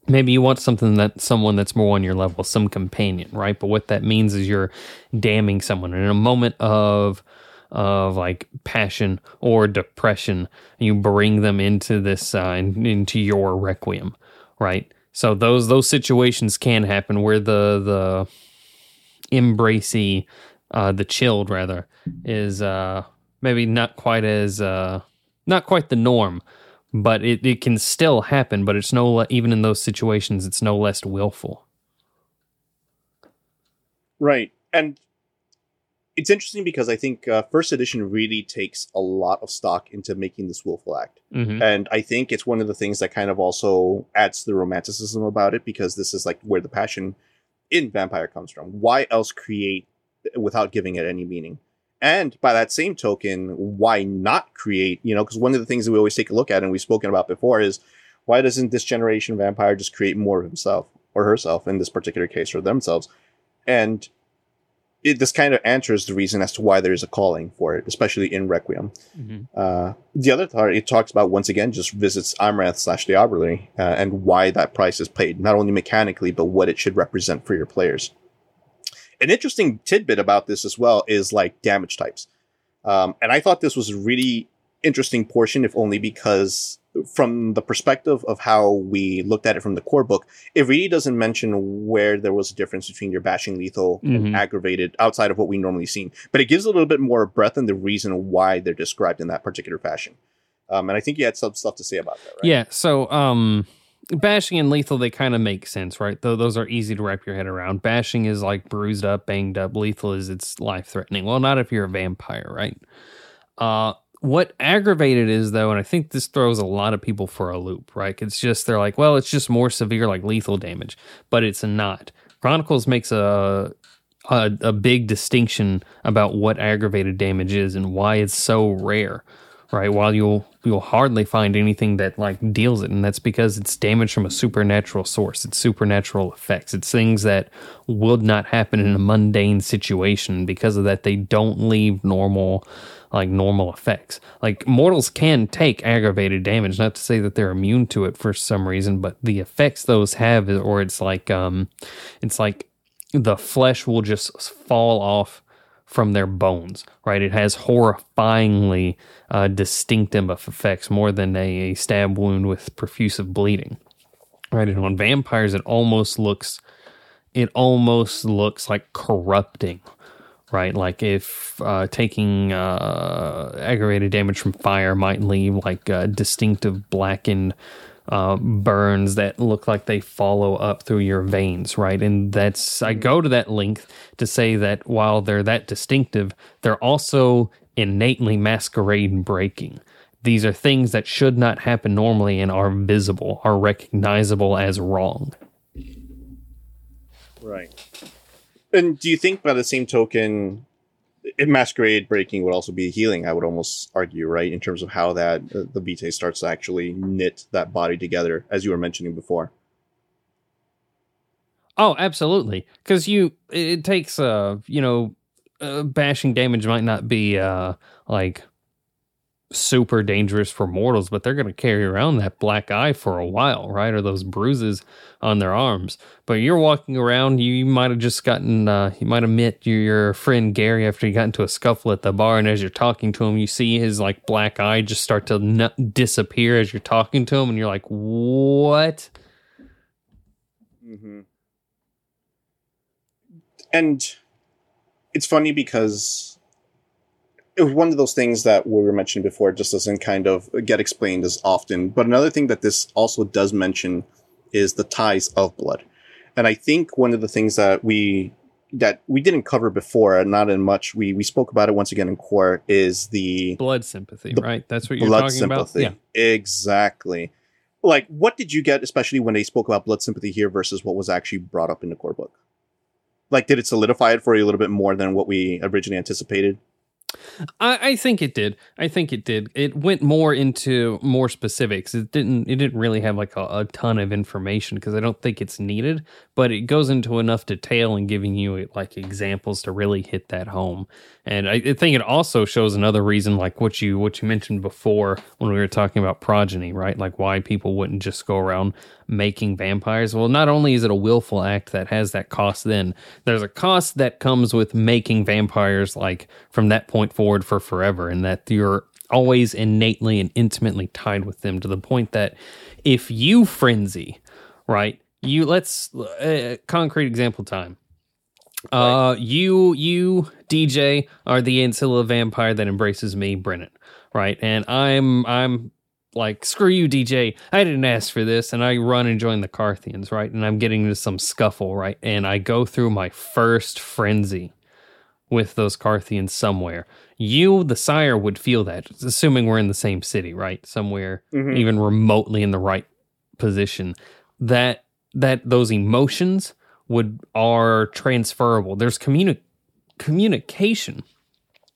Maybe you want something that someone that's more on your level, some companion, right? But what that means is you're damning someone in a moment of of like passion or depression. You bring them into this uh, into your requiem, right? So those those situations can happen where the the embracey, uh, the childe rather, is uh, maybe not quite as uh, not quite the norm, but it, it can still happen. But it's no even in those situations, it's no less willful. Right, and it's interesting because I think uh, first edition really takes a lot of stock into making this willful act, Mm-hmm. and I think it's one of the things that kind of also adds to the romanticism about it because this is like where the passion in vampire comes from. Why else create without giving it any meaning? And by that same token, why not create? You know, because one of the things that we always take a look at and we've spoken about before is why doesn't this generation vampire just create more of himself or herself in this particular case or themselves? And it, this kind of answers the reason as to why there is a calling for it, especially in Requiem. Mm-hmm. Uh, the other part, it talks about once again just visits Amaranth slash Diablerie uh, and why that price is paid, not only mechanically but what it should represent for your players. An interesting tidbit about this as well is like damage types, um, and I thought this was a really interesting portion, if only because from the perspective of how we looked at it from the core book, it really doesn't mention where there was a difference between your bashing lethal Mhm. and aggravated outside of what we normally seen. But it gives a little bit more breadth and the reason why they're described in that particular fashion. Um, and I think you had some stuff to say about that, right? Yeah. So, um, bashing and lethal, they kind of make sense, right? Though those are easy to wrap your head around. Bashing is like bruised up, banged up. Lethal is it's life threatening. Well, not if you're a vampire, right? Uh, what aggravated is though, and I think this throws a lot of people for a loop, right? It's just they're like, well, it's just more severe, like lethal damage, but it's not. Chronicles makes a a, a big distinction about what aggravated damage is and why it's so rare right while you'll you'll hardly find anything that like deals it. And that's because it's damage from a supernatural source. It's supernatural effects. It's things that would not happen in a mundane situation. Because of that they don't leave normal like normal effects. Like mortals can take aggravated damage. Not to say that they're immune to it for some reason but the effects those have or it's like um it's like the flesh will just fall off from their bones, right? It has horrifyingly uh, distinctive effects more than a, a stab wound with profusive bleeding, right? And on vampires, it almost looks, it almost looks like corrupting, right? Like if uh, taking uh, aggravated damage from fire might leave like uh, distinctive blackened uh, burns that look like they follow up through your veins, right? And that's, I go to that length to say that while they're that distinctive, they're also innately masquerade breaking. These are things that should not happen normally and are visible, are recognizable as wrong. Right. And do you think by the same token, in masquerade breaking would also be healing? I would almost argue, right, in terms of how that uh, the vitae starts to actually knit that body together, as you were mentioning before. Oh, absolutely. Because you, it takes, uh, you know, uh, bashing damage might not be uh like super dangerous for mortals, but they're going to carry around that black eye for a while, right? Or those bruises on their arms. But you're walking around, you, you might have just gotten, uh, you might have met your, your friend Gary after you got into a scuffle at the bar, and as you're talking to him, you see his like black eye just start to n- disappear as you're talking to him, and you're like, what? Mm-hmm. And it's funny because it was one of those things that we were mentioning before just doesn't kind of get explained as often. But another thing that this also does mention is the ties of blood. And I think one of the things that we that we didn't cover before, not in much, we we spoke about it once again in core, is the Blood sympathy, The right? That's what you're blood talking sympathy. about. Yeah. Exactly. Like, what did you get, especially when they spoke about blood sympathy here versus what was actually brought up in the core book? Like, did it solidify it for you a little bit more than what we originally anticipated? I, I think it did. I think it did. It went more into more specifics. It didn't. It didn't really have like a, a ton of information because I don't think it's needed. But it goes into enough detail and giving you like examples to really hit that home. And I, think it also shows another reason, like what you what you mentioned before when we were talking about progeny, right? Like why people wouldn't just go around making vampires. Well, not only is it a willful act that has that cost, then there's a cost that comes with making vampires like from that point forward for forever, and that you're always innately and intimately tied with them to the point that if you frenzy, right? You let's uh, concrete example time. Uh, you you DJ are the Ancilla vampire that embraces me, Brennan, right? And I'm I'm like screw you, DJ. I didn't ask for this, and I run and join the Carthians, right? And I'm getting into some scuffle, right? And I go through my first frenzy with those Carthians somewhere. You, the sire, would feel that, assuming we're in the same city, right? Somewhere Mhm. even remotely in the right position. That that those emotions would are transferable. There's communi- communication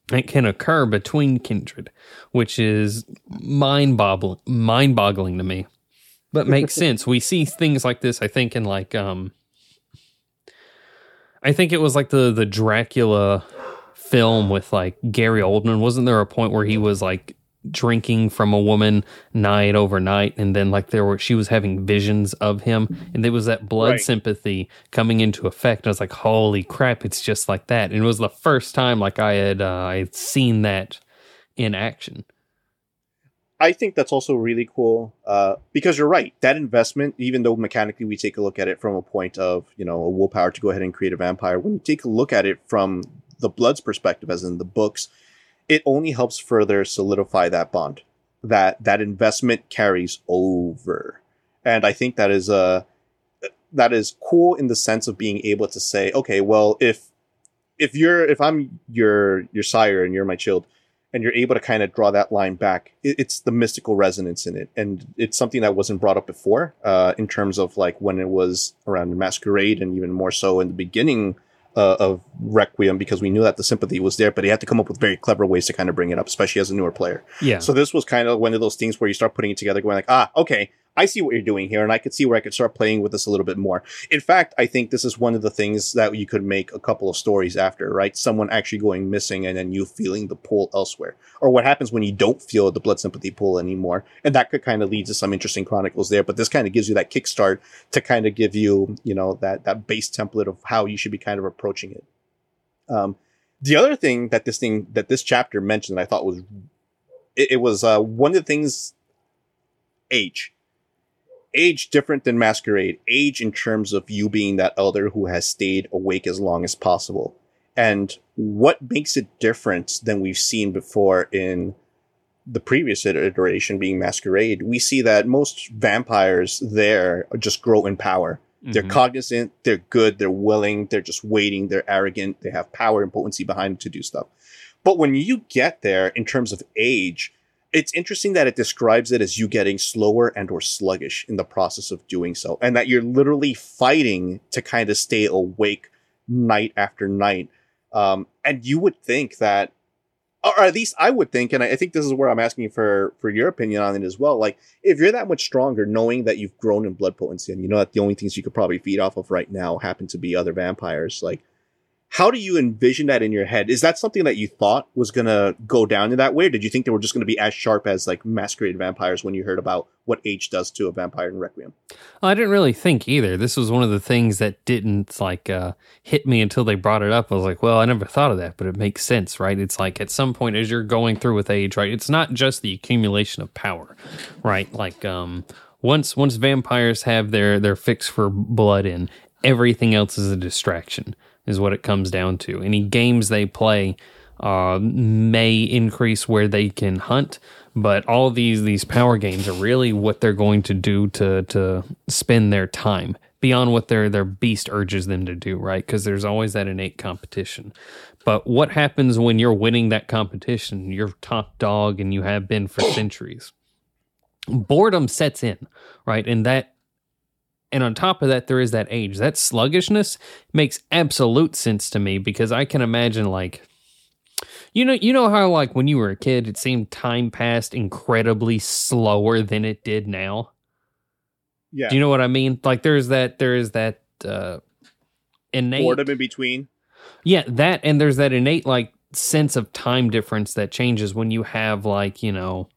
that can occur between kindred, which is mind boggling mind boggling to me. But makes sense. We see things like this, I think, in like um I think it was like the the Dracula film with like Gary Oldman. Wasn't there a point where he was like drinking from a woman night overnight and then like there were she was having visions of him and there was that blood Right. sympathy coming into effect. and I was like, holy crap, it's just like that. And it was the first time like I had uh, I had seen that in action. I think that's also really cool uh, because you're right. That investment, even though mechanically we take a look at it from a point of you know a willpower to go ahead and create a vampire, when you take a look at it from the Blood's perspective, as in the books, it only helps further solidify that bond. That that investment carries over, and I think that is uh, that is cool in the sense of being able to say, okay, well, if if you're if I'm your your sire and you're my child, and you're able to kind of draw that line back. It, it's the mystical resonance in it, and it's something that wasn't brought up before uh, in terms of like when it was around masquerade, and even more so in the beginning uh, of Requiem, because we knew that the sympathy was there, but he had to come up with very clever ways to kind of bring it up, especially as a newer player. Yeah. So this was kind of one of those things where you start putting it together, going like, ah, okay, I see what you're doing here, and I could see where I could start playing with this a little bit more. In fact, I think this is one of the things that you could make a couple of stories after, right? Someone actually going missing and then you feeling the pull elsewhere. Or what happens when you don't feel the blood sympathy pull anymore. And that could kind of lead to some interesting chronicles there, but this kind of gives you that kickstart to kind of give you, you know, that, that base template of how you should be kind of approaching it. Um, the other thing that this thing, that this chapter mentioned I thought was, it, it was, uh, one of the things, age age different than masquerade age in terms of you being that elder who has stayed awake as long as possible. And what makes it different than we've seen before in the previous iteration being masquerade we see that most vampires there just grow in power. They're Mhm. cognizant they're good they're willing they're just waiting they're arrogant they have power and potency behind them to do stuff. But when you get there in terms of age it's interesting that it describes it as you getting slower and or sluggish in the process of doing so and that you're literally fighting to kind of stay awake night after night. Um, and you would think that or at least i would think and I, I think this is where i'm asking for for your opinion on it as well like if you're that much stronger knowing that you've grown in blood potency and you know that the only things you could probably feed off of right now happen to be other vampires like how do you envision that in your head? Is that something that you thought was gonna go down in that way? Or did you think they were just gonna be as sharp as like masquerade vampires when you heard about what age does to a vampire in Requiem? I didn't really think either. This was one of the things that didn't like uh, hit me until they brought it up. I was like, well, I never thought of that, but it makes sense, right? It's like at some point as you're going through with age, right? It's not just the accumulation of power, right? Like um, once once vampires have their their fix for blood in, everything else is a distraction. Is what it comes down to. Any games they play uh, may increase where they can hunt, but all these these power games are really what they're going to do to to spend their time beyond what their their beast urges them to do, right? Because there's always that innate competition. But what happens when you're winning that competition? You're top dog and you have been for centuries. Boredom sets in, right? And that and on top of that, there is that age. That sluggishness makes absolute sense to me because I can imagine like You know, you know how like when you were a kid, it seemed time passed incredibly slower than it did now. Yeah. Do you know what I mean? Like there's that there's that uh innate Boredom in between. Yeah, that and there's that innate like sense of time difference that changes when you have like, you know,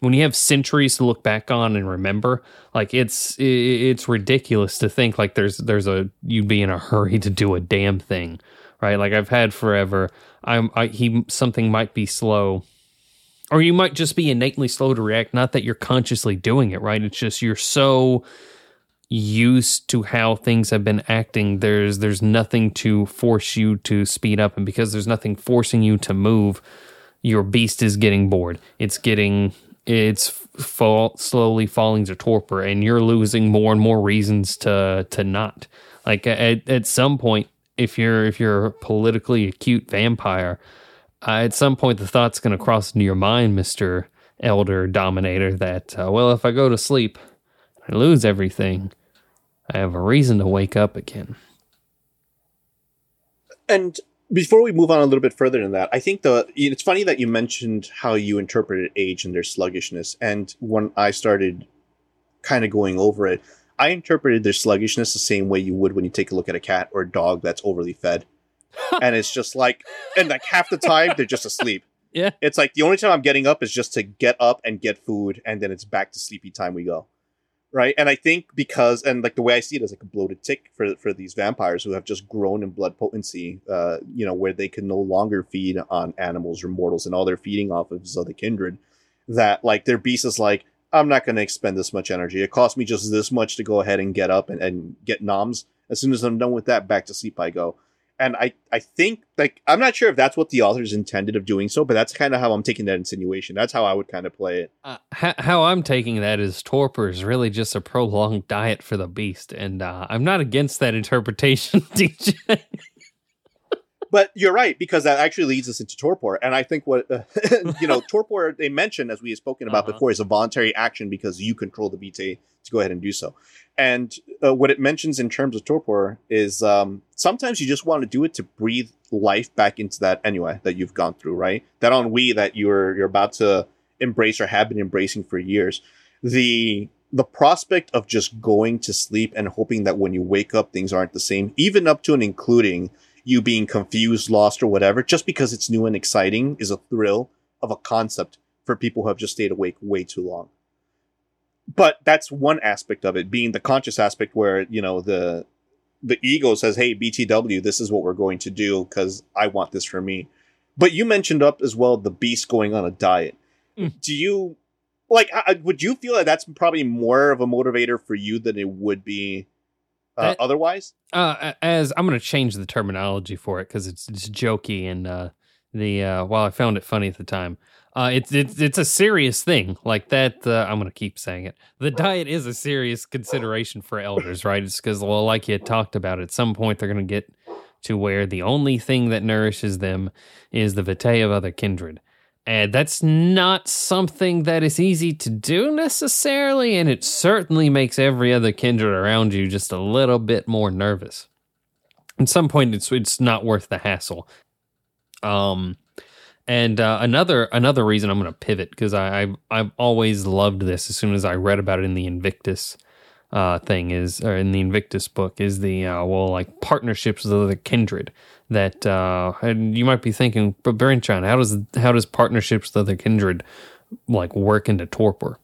when you have centuries to look back on and remember. Like it's it's ridiculous to think like there's there's a you'd be in a hurry to do a damn thing, right? Like I've had forever. I'm I he something might be slow or you might just be innately slow to react not that you're consciously doing it, right? It's just you're so used to how things have been acting there's there's nothing to force you to speed up and because there's nothing forcing you to move your beast is getting bored it's getting it's fall, slowly falling to torpor and you're losing more and more reasons to to not like at, at some point if you're if you're a politically acute vampire uh, at some point the thought's going to cross into your mind mr elder dominator that uh, well if i go to sleep I lose everything. I have a reason to wake up again. And before we move on a little bit further than that, I think the it's funny that you mentioned how you interpreted age and their sluggishness. And when I started kind of going over it, I interpreted their sluggishness the same way you would when you take a look at a cat or a dog that's overly fed. and it's just like, and like half the time they're just asleep. Yeah. It's like the only time I'm getting up is just to get up and get food, and then it's back to sleepy time we go. Right. And I think because, and like the way I see it is like a bloated tick for, for these vampires who have just grown in blood potency, uh, you know, where they can no longer feed on animals or mortals and all they're feeding off of is other kindred. That like their beast is like, I'm not going to expend this much energy. It costs me just this much to go ahead and get up and, and get noms. As soon as I'm done with that, back to sleep I go. And I, I think like I'm not sure if that's what the authors intended of doing so, but that's kind of how I'm taking that insinuation. That's how I would kind of play it. Uh, how, I'm taking that is torpor is really just a prolonged diet for the beast, and uh, I'm not against that interpretation, DJ. But you're right because that actually leads us into torpor, and I think what uh, you know, torpor they mentioned as we have spoken about Uh-huh. before is a voluntary action because you control the vitae to go ahead and do so. And uh, what it mentions in terms of torpor is um, sometimes you just want to do it to breathe life back into that anyway that you've gone through, right? That ennui that you're you're about to embrace or have been embracing for years. The the prospect of just going to sleep and hoping that when you wake up things aren't the same, even up to and including you being confused, lost, or whatever, just because it's new and exciting is a thrill of a concept for people who have just stayed awake way too long. But that's one aspect of it, being the conscious aspect where, you know, the the ego says, Hey, BTW, this is what we're going to do because I want this for me. But you mentioned up as well the beast going on a diet. Mm. Do you like I- would you feel that that's probably more of a motivator for you than it would be uh, That- otherwise? uh, as I'm going to change the terminology for it because it's it's jokey and uh, the uh, while I found it funny at the time, uh, it's it's it's a serious thing like that. Uh, I'm going to keep saying it. The diet is a serious consideration for elders, right? It's because well, like you had talked about, at some point they're going to get to where the only thing that nourishes them is the vitae of other kindred. And that's not something that is easy to do necessarily, and it certainly makes every other kindred around you just a little bit more nervous. At some point, it's it's not worth the hassle. Um, and uh, another another reason I'm going to pivot because I I've, I've always loved this. As soon as I read about it in the Invictus uh, thing is or in the Invictus book is the uh, well like partnerships with other kindred that uh, and you might be thinking, but Brennan, how does how does partnerships with other kindred like work into torpor?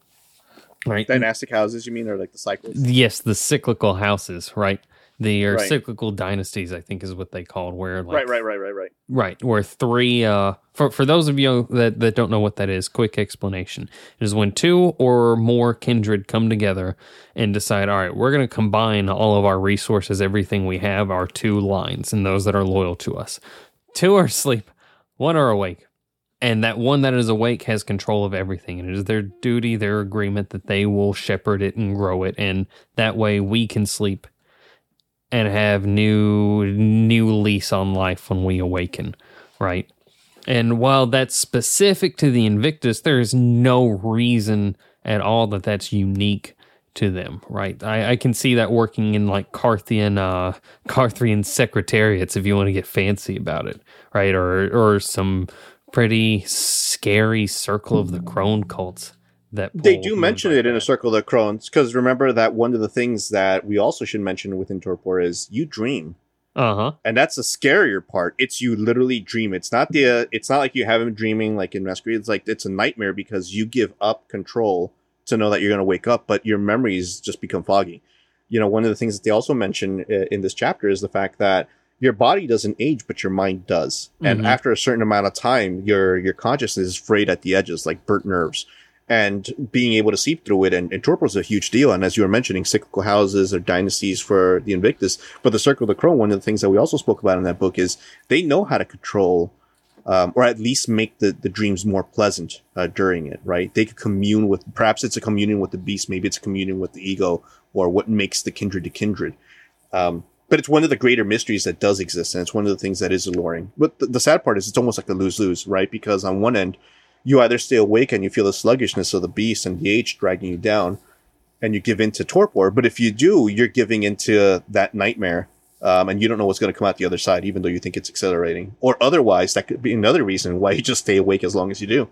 Right. Dynastic houses, you mean, or like the cycles? Yes, the cyclical houses, right? The or Right. cyclical dynasties, I think, is what they called. Where like Right, right, right, right, right. Right, where three uh for for those of you that that don't know what that is, quick explanation. It is when two or more kindred come together and decide, all right, we're going to combine all of our resources, everything we have, our two lines and those that are loyal to us. Two are asleep, one are awake. And that one that is awake has control of everything. And it is their duty, their agreement that they will shepherd it and grow it. And that way we can sleep and have new new lease on life when we awaken, right? And while that's specific to the Invictus, there is no reason at all that that's unique to them, right? I, I can see that working in like Carthian uh Carthian secretariats if you want to get fancy about it, right? Or or some pretty scary circle of the crone cults that They do mention it in a circle of the crones because remember that one of the things that we also should mention within Torpor is you dream. Uh-huh. and that's the scarier part. It's you literally dream. It's not the. Uh, it's not like you have him dreaming like in Masquerade. It's like it's a nightmare because you give up control to know that you're going to wake up, but your memories just become foggy. You know, one of the things that they also mention uh, in this chapter is the fact that your body doesn't age, but your mind does. And Mhm. after a certain amount of time, your your consciousness is frayed at the edges, like burnt nerves. And being able to see through it, and, and Torpor is a huge deal. And as you were mentioning, cyclical houses or dynasties for the Invictus, but the Circle of the Crone, one of the things that we also spoke about in that book is they know how to control, um, or at least make the, the dreams more pleasant uh, during it, right? They could commune with, perhaps it's a communion with the beast, maybe it's a communion with the ego, or what makes the kindred to kindred. Um, but it's one of the greater mysteries that does exist, and it's one of the things that is alluring. But the sad part is it's almost like a lose lose, right? Because on one end, you either stay awake and you feel the sluggishness of the beast and the age dragging you down, and you give in to torpor. But if you do, you're giving into that nightmare, um, and you don't know what's going to come out the other side, even though you think it's accelerating. Or otherwise, that could be another reason why you just stay awake as long as you do.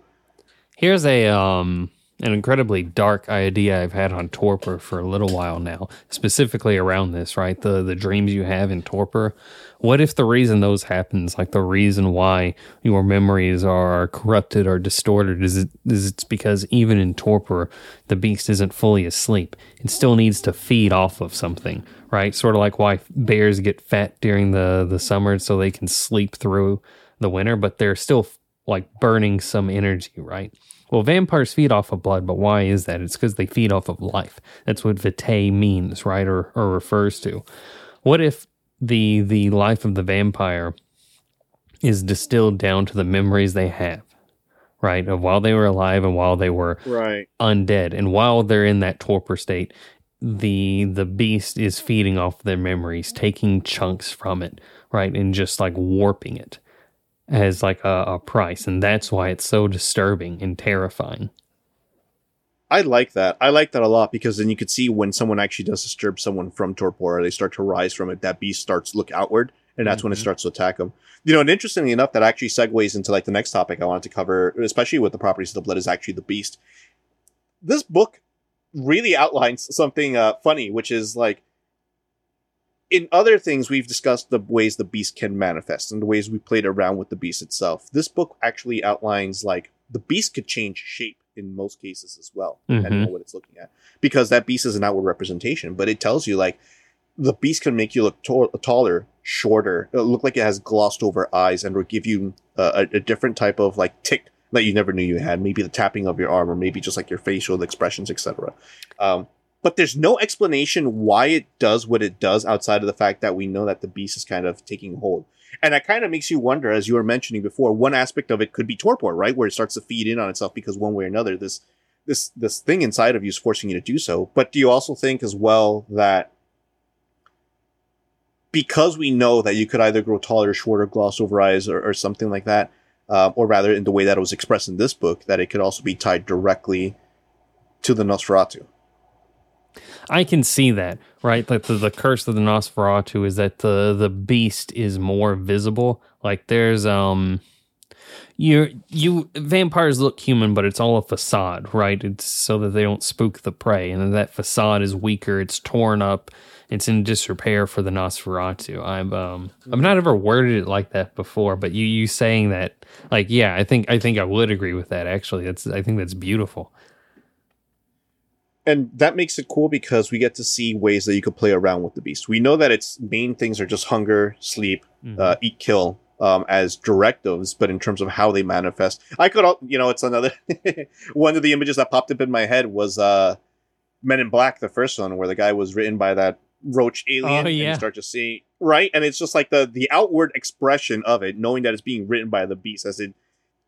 Here's a um an incredibly dark idea I've had on torpor for a little while now, specifically around this, right? The the dreams you have in torpor. What if the reason those happens, like the reason why your memories are corrupted or distorted, is it is it's because even in torpor, the beast isn't fully asleep. It still needs to feed off of something, right? Sort of like why bears get fat during the the summer so they can sleep through the winter, but they're still like burning some energy, right? Well, vampires feed off of blood, but why is that? It's because they feed off of life. That's what vitae means, right, or, or refers to. What if the the life of the vampire is distilled down to the memories they have, right, of while they were alive and while they were Right. undead, and while they're in that torpor state, the the beast is feeding off their memories, taking chunks from it, right, and just like warping it as like a, a price, and that's why it's so disturbing and terrifying. I like that. I like that a lot because then you could see when someone actually does disturb someone from torpor, or they start to rise from it. That beast starts to look outward, and that's when it Mhm. starts to attack them. You know, and interestingly enough, that actually segues into like the next topic I wanted to cover, especially with the properties of the blood, is actually the beast. This book really outlines something uh, funny, which is like in other things we've discussed the ways the beast can manifest and the ways we played around with the beast itself. This book actually outlines like the beast could change shape in most cases as well, depending Mhm. on what it's looking at, because that beast is an outward representation. But it tells you like the beast can make you look tor- taller, shorter, look like it has glossed over eyes, and will give you uh, a, a different type of like tick that you never knew you had. Maybe the tapping of your arm, or maybe just like your facial expressions, etc. Um, but there's no explanation why it does what it does outside of the fact that we know that the beast is kind of taking hold. And that kind of makes you wonder, as you were mentioning before, one aspect of it could be torpor, right? Where it starts to feed in on itself because one way or another, this this this thing inside of you is forcing you to do so. But do you also think as well that because we know that you could either grow taller, shorter, gloss over eyes, or, or something like that, um, or rather in the way that it was expressed in this book, that it could also be tied directly to the Nosferatu? I can see that, right? Like the, the curse of the Nosferatu is that the the beast is more visible. Like there's um you you vampires look human, but it's all a facade, right? It's so that they don't spook the prey, and that facade is weaker. It's torn up. It's in disrepair for the Nosferatu. I've um I've not ever worded it like that before, but you you saying that like yeah, I think I think I would agree with that. Actually, that's I think that's beautiful. And that makes it cool because we get to see ways that you could play around with the beast. We know that its main things are just hunger, sleep, uh, eat, kill um, as directives, but in terms of how they manifest, I could, al- you know, it's another one of the images that popped up in my head was uh, Men in Black, the first one, where the guy was written by that roach alien. Oh, and yeah. you start to see right, and it's just like the the outward expression of it, knowing that it's being written by the beast as it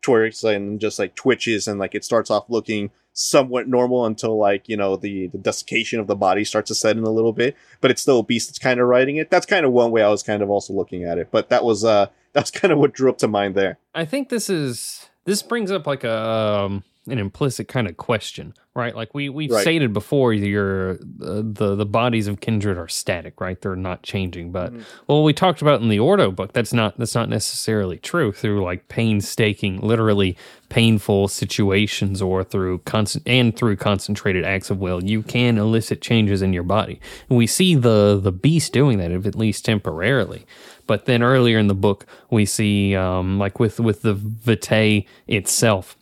twerks and just like twitches and like it starts off looking somewhat normal until like you know the the desiccation of the body starts to set in a little bit but it's still a beast that's kind of writing it. That's kind of one way i was kind of also looking at it but that was uh that's kind of what drew up to mind there. I think this is this brings up like a um, an implicit kind of question, right? Like we we've Right. stated before, your uh, the the bodies of kindred are static, right? They're not changing. But Mhm. well, we talked about in the Ordo book, that's not that's not necessarily true. Through like painstaking, literally painful situations, or through constant and through concentrated acts of will, you can elicit changes in your body. And we see the the beast doing that, if at least temporarily. But then earlier in the book, we see um, like with with the vitae itself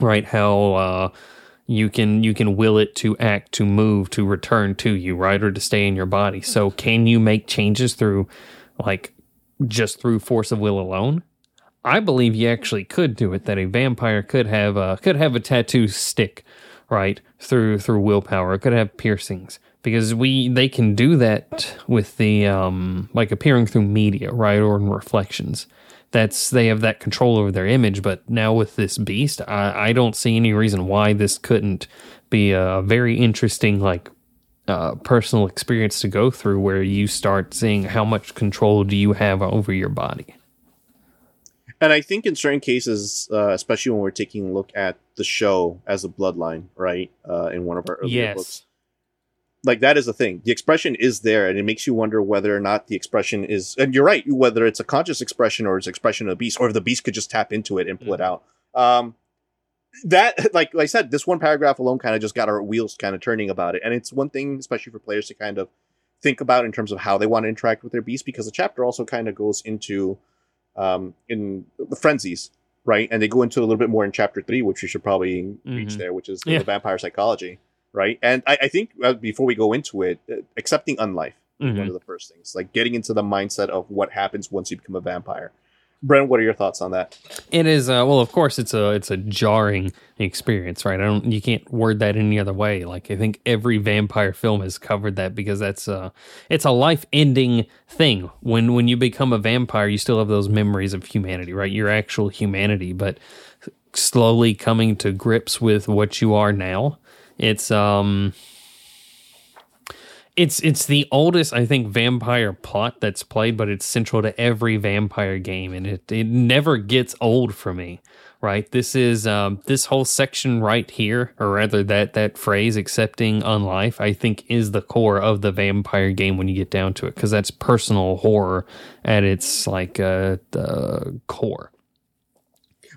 right? How uh you can you can will it to act to move to return to you right? Or to stay in your body. So can you make changes through like just through force of will alone? I believe you actually could do it that a vampire could have a could have a tattoo stick right through through willpower. It could have piercings. Because we they can do that with the um like appearing through media right or in reflections that's they have that control over their image but now with this beast i, I don't see any reason why this couldn't be a very interesting like uh, personal experience to go through where you start seeing how much control do you have over your body And I think in certain cases, uh, especially when we're taking a look at the show as a bloodline, right? Uh, in one of our earlier yes books, like that is the thing. The expression is there, and it makes you wonder whether or not the expression is. And you're right, whether it's a conscious expression or it's expression of the beast, or if the beast could just tap into it and pull it out. Um, that, like, like I said, this one paragraph alone kind of just got our wheels kind of turning about it, and it's one thing, especially for players to kind of think about in terms of how they want to interact with their beast, because the chapter also kind of goes into um, in the frenzies, right? And they go into a little bit more in chapter three, which we should probably reach Mhm. there, which is Yeah. the vampire psychology, right? And I, I think uh, before we go into it, uh, accepting unlife is one of the first things, like getting into the mindset of what happens once you become a vampire. Brent, what are your thoughts on that? It is uh, well, of course, it's a it's a jarring experience, right? I don't you can't word that any other way. Like I think every vampire film has covered that because that's uh it's a life ending thing. When when you become a vampire, you still have those memories of humanity, right? Your actual humanity, but slowly coming to grips with what you are now. It's um it's it's the oldest I think vampire plot that's played, but it's central to every vampire game, and it it never gets old for me. Right, this is um, this whole section right here, or rather that that phrase "accepting unlife," I think is the core of the vampire game when you get down to it, because that's personal horror at its like uh, the core.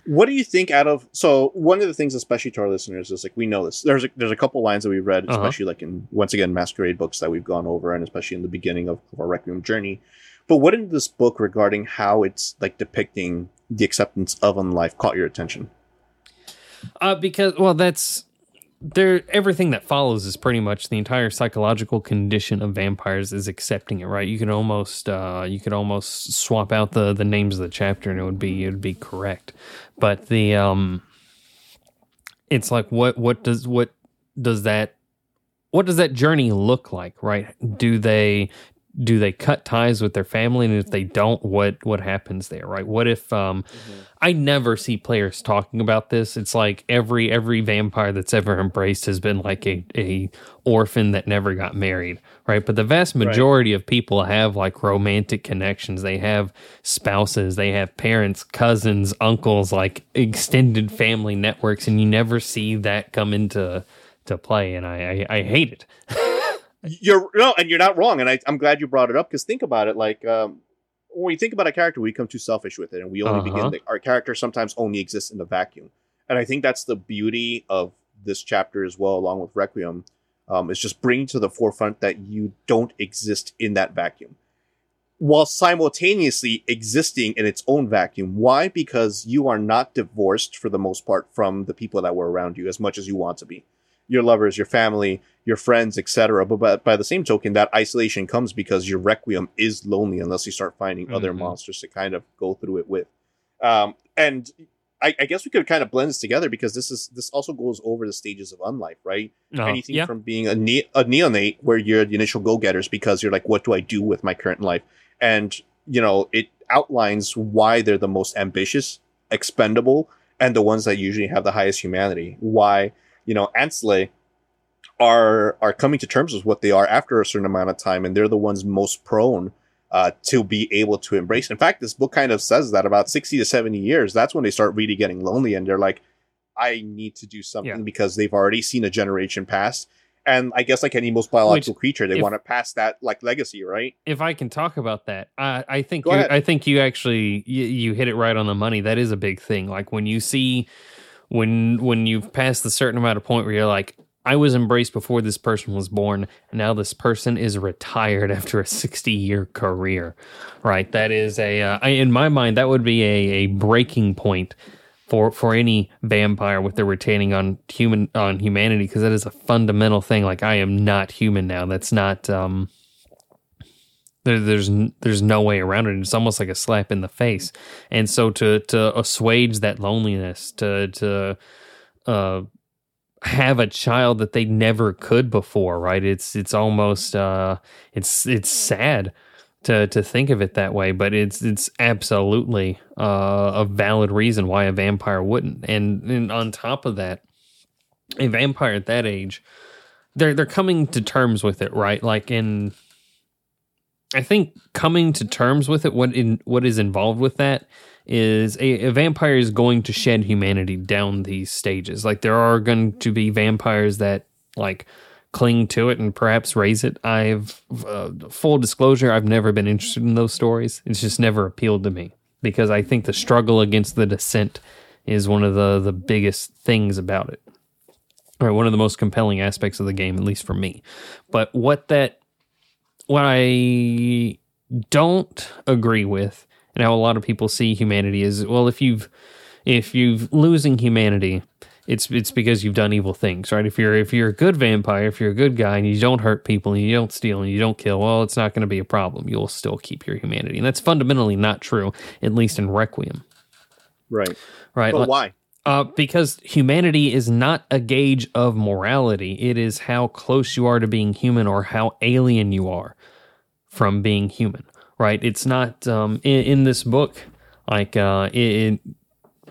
What do you think out of so one of the things, especially to our listeners, is like we know this. There's a, there's a couple lines that we've read, Uh-huh. especially like in once again masquerade books that we've gone over, and especially in the beginning of, of our Requiem journey. But what in this book regarding how it's like depicting the acceptance of unlife caught your attention? Uh, because well, that's there. Everything that follows is pretty much the entire psychological condition of vampires is accepting it. Right? You could almost uh, you could almost swap out the the names of the chapter and it would be it would be correct. But the um, it's like what what does what does that what does that journey look like? Right? Do they do they cut ties with their family? And if they don't what what happens there right? What if um i never see players talking about this. It's like every every vampire that's ever embraced has been like a a orphan that never got married right? But the vast majority of people have like romantic connections. They have spouses. They have parents cousins uncles like extended family networks. And you never see that come into to play. And i i, I hate it You're no, and you're not wrong, and I, I'm glad you brought it up because think about it. Like um, when we think about a character, we become too selfish with it, and we only Uh-huh. begin. The, our character sometimes only exists in a vacuum, and I think that's the beauty of this chapter as well, along with Requiem. Um, is just bringing to the forefront that you don't exist in that vacuum, while simultaneously existing in its own vacuum. Why? Because you are not divorced for the most part from the people that were around you as much as you want to be. Your lovers, your family, your friends, etc. But by, by the same token, that isolation comes because your requiem is lonely unless you start finding other Mhm. monsters to kind of go through it with. Um, and I, I guess we could kind of blend this together because this is this also goes over the stages of unlife, right? Uh, Anything yeah from being a, ne- a neonate where you're the initial go-getters because you're like, what do I do with my current life? And you know, it outlines why they're the most ambitious, expendable, and the ones that usually have the highest humanity. Why you know Ancillae are are coming to terms with what they are after a certain amount of time, and they're the ones most prone uh, to be able to embrace. In fact, this book kind of says that about sixty to seventy years, that's when they start really getting lonely, and they're like, I need to do something Yeah. because they've already seen a generation pass. And I guess like any most biological creature, they if- want to pass that like legacy, right? if I can talk about that, I, I think you. I think you actually you, you hit it right on the money. That is a big thing. Like when you see when when you've passed a certain amount of point where you're like, I was embraced before this person was born, now this person is retired after a 60 year career. Right? That is a uh, I, in my mind that would be a a breaking point. For, for any vampire with their retaining on human on humanity because that is a fundamental thing like I am not human now that's not um there, there's there's no way around it. It's almost like a slap in the face. And so to to assuage that loneliness, to to uh, have a child that they never could before, right? It's it's almost uh, it's it's sad to to think of it that way, but it's it's absolutely uh, a valid reason why a vampire wouldn't. And, and on top of that, a vampire at that age, they're they're coming to terms with it, right? Like in I think coming to terms with it, what in what is involved with that is a, a vampire is going to shed humanity down these stages. Like there are going to be vampires that like cling to it and perhaps raise it. I've uh, full disclosure, I've never been interested in those stories. It's just never appealed to me because I think the struggle against the descent is one of the the biggest things about it. Or one of the most compelling aspects of the game, at least for me. But what that what I don't agree with, and how a lot of people see humanity is well, if you've if you've losing humanity, it's it's because you've done evil things, right? If you're if you're a good vampire, if you're a good guy and you don't hurt people and you don't steal and you don't kill, well, it's not going to be a problem. You'll still keep your humanity, and that's fundamentally not true, at least in Requiem, Right. right? But why? uh, because humanity is not a gauge of morality. It is how close you are to being human or how alien you are from being human, right? It's not um, in, in this book, like uh, it, it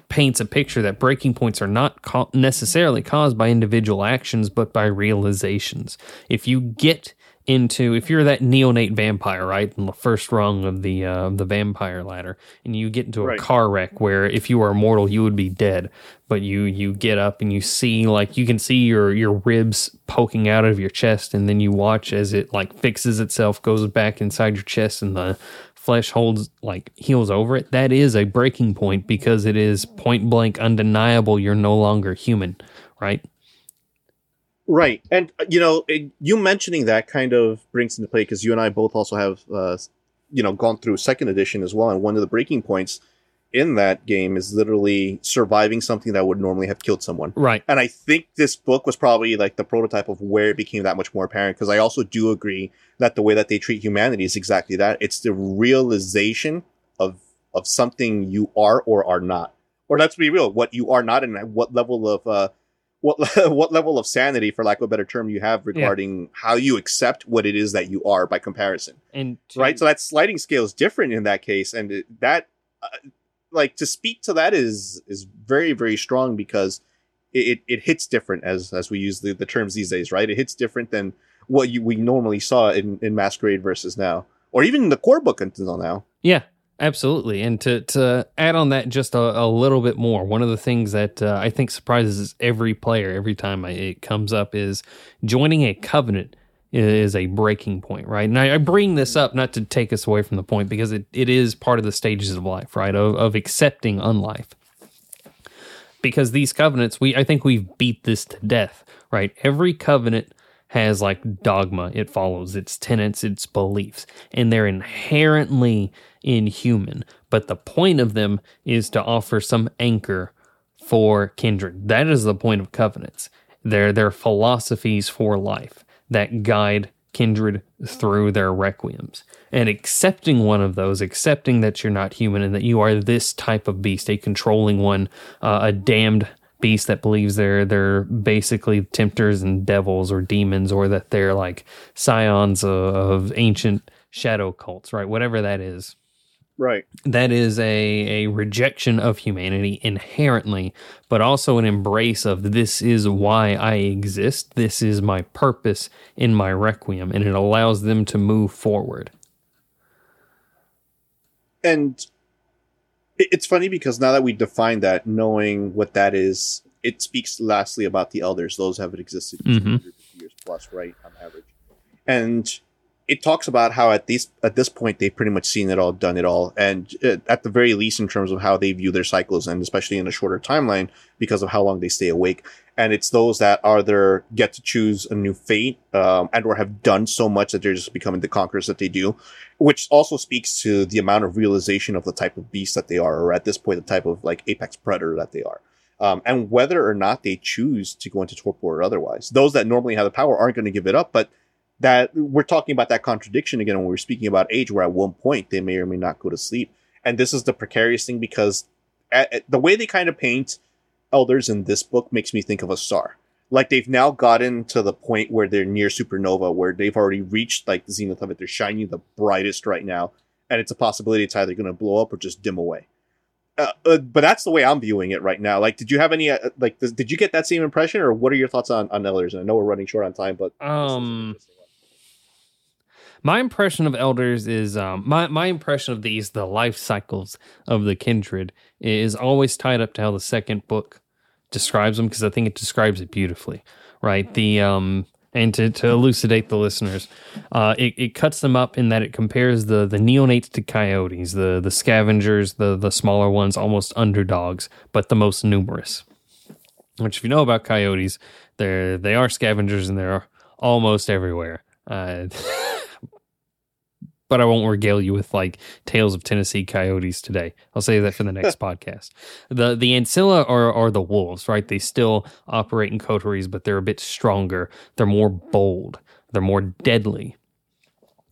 paints a picture that breaking points are not ca- necessarily caused by individual actions, but by realizations. If you get into if you're that neonate vampire right in the first rung of the uh, the vampire ladder and you get into a Right. car wreck where if you were immortal you would be dead. But you you get up and you see like you can see your your ribs poking out of your chest and then you watch as it like fixes itself goes back inside your chest and the flesh holds like heals over it. That is a breaking point because it is point blank undeniable you're no longer human right Right. And, uh, you know, it, you mentioning that kind of brings into play because you and I both also have, uh, you know, gone through second edition as well. And one of the breaking points in that game is literally surviving something that would normally have killed someone. right And I think this book was probably like the prototype of where it became that much more apparent because I also do agree that the way that they treat humanity is exactly that. It's the realization of of something you are or are not. Or let's be real, what you are not and what level of uh what what level of sanity, for lack of a better term, you have regarding how you accept what it is that you are by comparison and to- right? So that sliding scale is different in that case, and it, that, uh, like, to speak to that is is very very strong because it, it, it hits different as as we use the, the terms these days, right? It hits different than what you we normally saw in in Masquerade versus now, or even in the core book until now. Yeah, absolutely. And to to add on that just a, a little bit more, one of the things that uh, I think surprises every player every time I, it comes up is joining a covenant is a breaking point, right? And I, I bring this up not to take us away from the point because it, it is part of the stages of life, right? Of, of accepting unlife. Because these covenants, we I think we've beat this to death, right? Every covenant has like dogma it follows, its tenets, its beliefs, and they're inherently inhuman. But the point of them is to offer some anchor for kindred. That is the point of covenants. They're their philosophies for life that guide kindred through their requiems. And accepting one of those, accepting that you're not human and that you are this type of beast, a controlling one, uh, a damned beast that believes they're they're basically tempters and devils or demons, or that they're like scions of, of ancient shadow cults, right? Whatever that is Right. that is a, a rejection of humanity inherently, but also an embrace of this is why I exist. This is my purpose in my requiem, and it allows them to move forward. and it's funny because now that we define that knowing what that is it speaks lastly about the elders. Those have existed Mhm. years plus, right, on average. And it talks about how at these at this point they've pretty much seen it all, done it all, and uh, at the very least in terms of how they view their cycles, and especially in a shorter timeline because of how long they stay awake. And it's those that are there get to choose a new fate, um, and or have done so much that they're just becoming the conquerors that they do, which also speaks to the amount of realization of the type of beast that they are, or at this point the type of like apex predator that they are. Um, and whether or not they choose to go into torpor or otherwise, those that normally have the power aren't going to give it up, but that we're talking about that contradiction again when we are speaking about age, where at one point they may or may not go to sleep. And this is the precarious thing because at, at- the way they kind of paint elders in this book makes me think of a star. Like they've now gotten to the point where they're near supernova, where they've already reached like the zenith of it. They're shining the brightest right now, and it's a possibility it's either going to blow up or just dim away. Uh, uh, but that's the way I'm viewing it right now. Like, did you have any uh, like? Did, you get that same impression, or what are your thoughts on on elders? And I know we're running short on time, but Um. My impression of elders is um, my my impression of these the life cycles of the kindred is always tied up to how the second book describes them because I think it describes it beautifully, right? The um and to, to elucidate the listeners, uh, it, it cuts them up in that it compares the the neonates to coyotes, the the scavengers, the the smaller ones, almost underdogs, but the most numerous. Which, if you know about coyotes, they're they are scavengers and they're almost everywhere. Uh, but I won't regale you with like tales of Tennessee coyotes today. I'll say that for the next podcast. The the ancilla are are the wolves, right? They still operate in coteries, but they're a bit stronger. They're more bold. They're more deadly.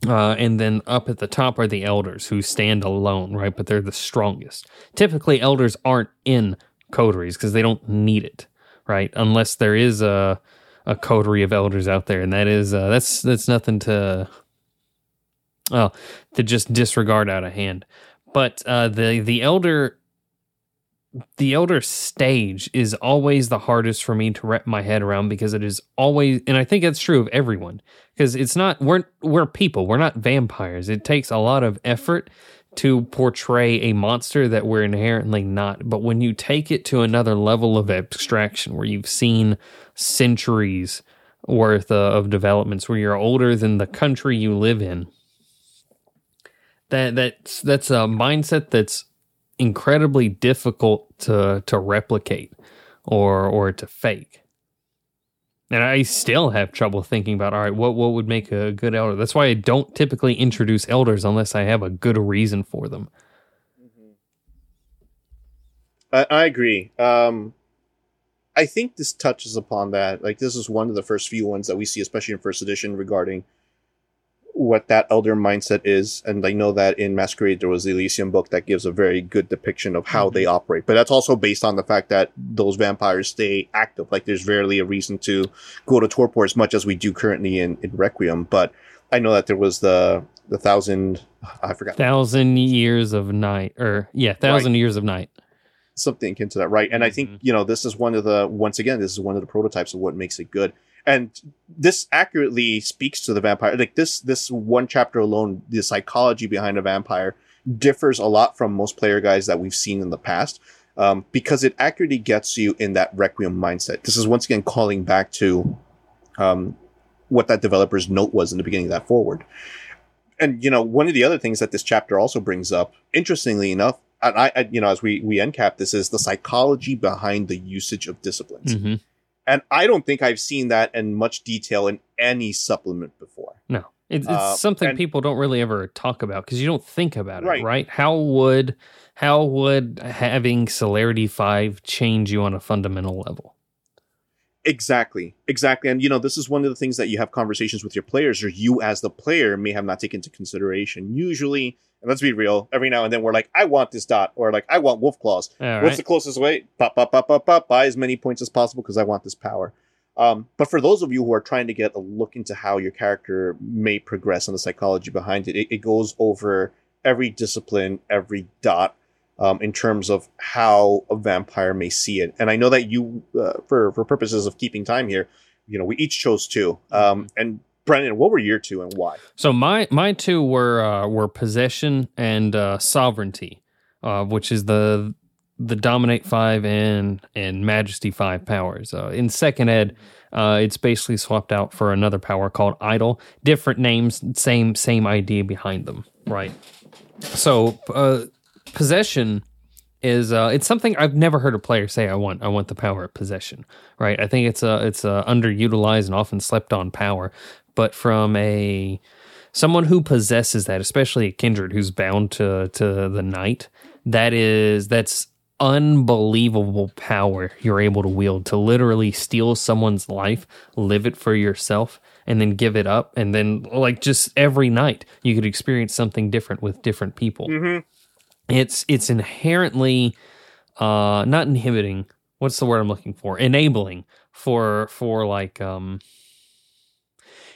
Uh, and then up at the top are the elders who stand alone, right? But they're the strongest. Typically, elders aren't in coteries because they don't need it, right? Unless there is a a coterie of elders out there, and that is uh, that's that's nothing to well to just disregard out of hand. But uh, the the elder the elder stage is always the hardest for me to wrap my head around because it is always and I think that's true of everyone because it's not we're we're people. We're not vampires. It takes a lot of effort to portray a monster that we're inherently not. But when you take it to another level of abstraction where you've seen centuries worth uh, of developments where you're older than the country you live in that that's that's a mindset that's incredibly difficult to to replicate or or to fake. And I still have trouble thinking about all right, what what would make a good elder? That's why I don't typically introduce elders unless I have a good reason for them. I, I agree. Um, I think this touches upon that. Like this is one of the first few ones that we see, especially in first edition, regarding what that elder mindset is. And I know that in Masquerade there was the Elysium book that gives a very good depiction of how they operate. But that's also based on the fact that those vampires stay active. Like there's rarely a reason to go to torpor as much as we do currently in, in Requiem. But I know that there was the the thousand I forgot Thousand years of night, or yeah, thousand years of night. something akin to that, right? And I think Mhm. you know this is one of the once again this is one of the prototypes of what makes it good, and this accurately speaks to the vampire. Like this this one chapter alone, the psychology behind a vampire differs a lot from most player guys that we've seen in the past. Um, because it accurately gets you in that requiem mindset. This is once again calling back to um, what that developer's note was in the beginning of that foreword and you know one of the other things that this chapter also brings up interestingly enough and I, I you know as we we end cap this is the psychology behind the usage of disciplines Mhm. And i don't think i've seen that in much detail in any supplement before No, it's, it's Uh, something and- people don't really ever talk about because you don't think about it, Right. right? How would how would having celerity five change you on a fundamental level? exactly exactly and you know this is one of the things that you have conversations with your players or you as the player may have not taken into consideration usually and let's be real every now and then we're like i want this dot or like i want wolf claws All What's right. the closest way? Pop, pop, pop, pop, pop. Buy as many points as possible because I want this power. Um, but for those of you who are trying to get a look into how your character may progress and the psychology behind it, it, it goes over every discipline, every dot, um, in terms of how a vampire may see it. And I know that you, uh, for for purposes of keeping time here, you know, we each chose two. Um, and Brennan, what were your two and why? So my my two were uh, were possession and uh, sovereignty, uh, which is the the Dominate Five and and Majesty Five powers. Uh, in Second Ed, uh, it's basically swapped out for another power called Idol. Different names, same same idea behind them, right? So uh, possession is uh, it's something I've never heard a player say. I want I want the power of possession, right? I think it's a it's a underutilized and often slept on power, but from a someone who possesses that, especially a kindred who's bound to to the night, that is that's unbelievable power you're able to wield to literally steal someone's life, live it for yourself, and then give it up. And then, like, just every night, you could experience something different with different people. Mm-hmm. It's it's inherently uh not inhibiting. What's the word I'm looking for? Enabling for for like um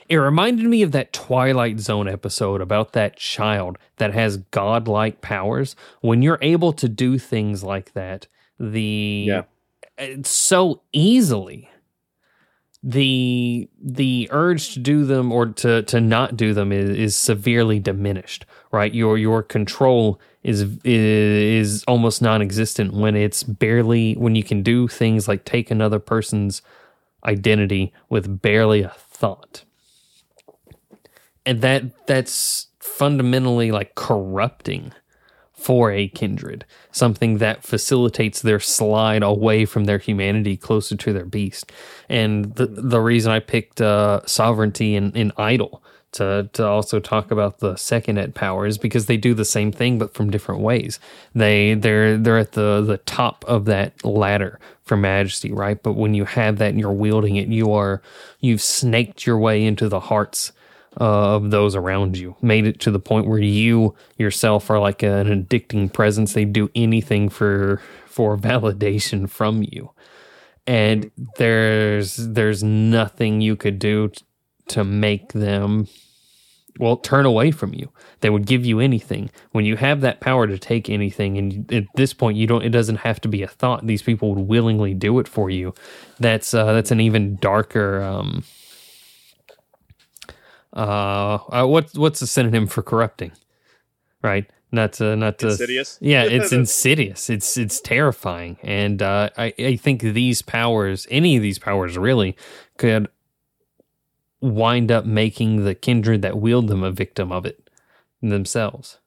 it reminded me of that Twilight Zone episode about that child that has godlike powers. When you're able to do things like that, the Yeah. Uh, so easily the the urge to do them or to to not do them is, is severely diminished right your your control is is almost non-existent when it's barely when you can do things like take another person's identity with barely a thought and that that's fundamentally like corrupting for a kindred something that facilitates their slide away from their humanity closer to their beast. And the the reason i picked uh sovereignty in in idol to to also talk about the second ed is because they do the same thing but from different ways. They they're they're at the the top of that ladder for majesty right? But when you have that and you're wielding it you are you've snaked your way into the hearts uh, of those around you. Made it to the point where you yourself are like an addicting presence. They do anything for for validation from you, and there's there's nothing you could do t- to make them well turn away from you. They would give you anything when you have that power to take anything. And at this point, you don't. It doesn't have to be a thought. These people would willingly do it for you. That's uh, that's an even darker. Um, uh, uh what what's the synonym for corrupting right not to not to Insidious? yeah it's insidious it's it's terrifying and uh i i think these powers any of these powers really could wind up making the kindred that wield them a victim of it themselves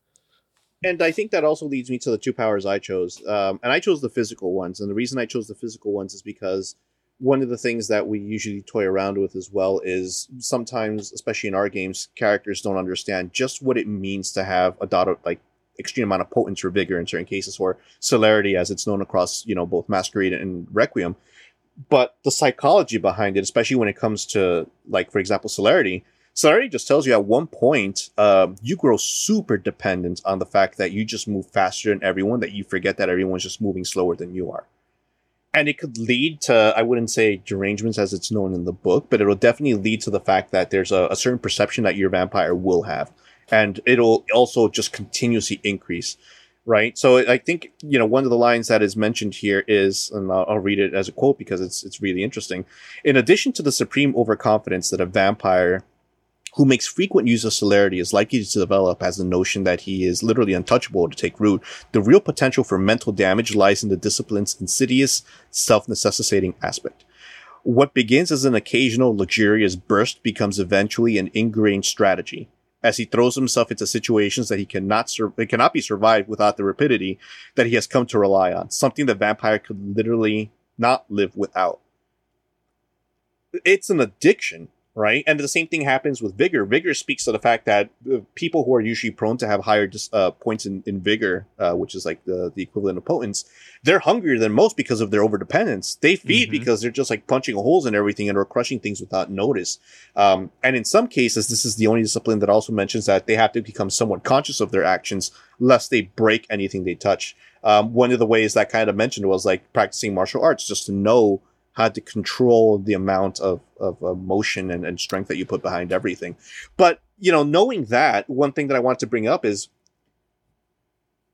and I think that also leads me to the two powers I chose. Um, and I chose the physical ones. And the reason I chose the physical ones is because one of the things that we usually toy around with as well is sometimes, especially in our games, characters don't understand just what it means to have a dot of like extreme amount of potence or vigor in certain cases, or celerity as it's known across you know both Masquerade and Requiem. But the psychology behind it, especially when it comes to like for example celerity, celerity just tells you at one point um, you grow super dependent on the fact that you just move faster than everyone, that you forget that everyone's just moving slower than you are and it could lead to i wouldn't say derangements as it's known in the book but it'll definitely lead to the fact that there's a, a, certain perception that your vampire will have. And it'll also just continuously increase right? So i think you know one of the lines that is mentioned here is and i'll, I'll read it as a quote because it's it's really interesting. In addition to the supreme overconfidence that a vampire who makes frequent use of celerity is likely to develop as the notion that he is literally untouchable to take root. The real potential for mental damage lies in the discipline's insidious, self-necessitating aspect. What begins as an occasional luxurious burst becomes eventually an ingrained strategy. As he throws himself into situations that he cannot sur- cannot be survived without the rapidity that he has come to rely on, something the vampire could literally not live without. It's an addiction right? And the same thing happens with vigor. Vigor speaks to the fact that people who are usually prone to have higher uh, points in, in vigor, uh, which is like the, the equivalent of potence, they're hungrier than most because of their overdependence. They feed mm-hmm. because they're just like punching holes in everything and are crushing things without notice. Um, and in some cases, this is the only discipline that also mentions that they have to become somewhat conscious of their actions lest they break anything they touch. Um, one of the ways that kind of mentioned was like practicing martial arts just to know how to control the amount of, of emotion and, and strength that you put behind everything. But, you know, knowing that, one thing that I want to bring up is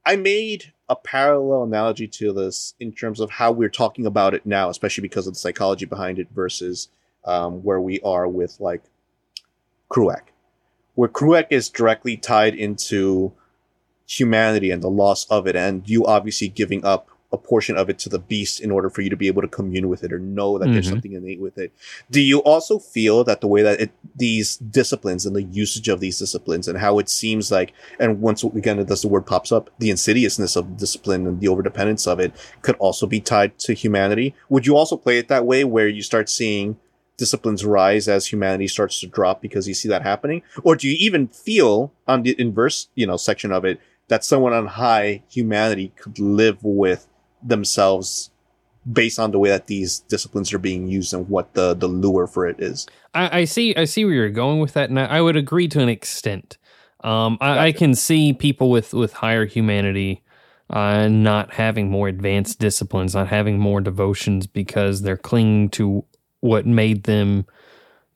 I made a parallel analogy to this in terms of how we're talking about it now, especially because of the psychology behind it versus um, where we are with like Crúac, where Crúac is directly tied into humanity and the loss of it, and you obviously giving up a portion of it to the beast in order for you to be able to commune with it or know that there's Mhm. something innate with it. Do you also feel that the way that it, these disciplines and the usage of these disciplines and how it seems like, and once again, as the word pops up, the insidiousness of discipline and the overdependence of it could also be tied to humanity? Would you also play it that way where you start seeing disciplines rise as humanity starts to drop because you see that happening? Or do you even feel on the inverse, you know, section of it that someone on high humanity could live with themselves based on the way that these disciplines are being used and what the, the lure for it is? I, I see. I see where you're going with that, and I, I would agree to an extent. Um, I, I can see people with with higher humanity uh, not having more advanced disciplines, not having more devotions because they're clinging to what made them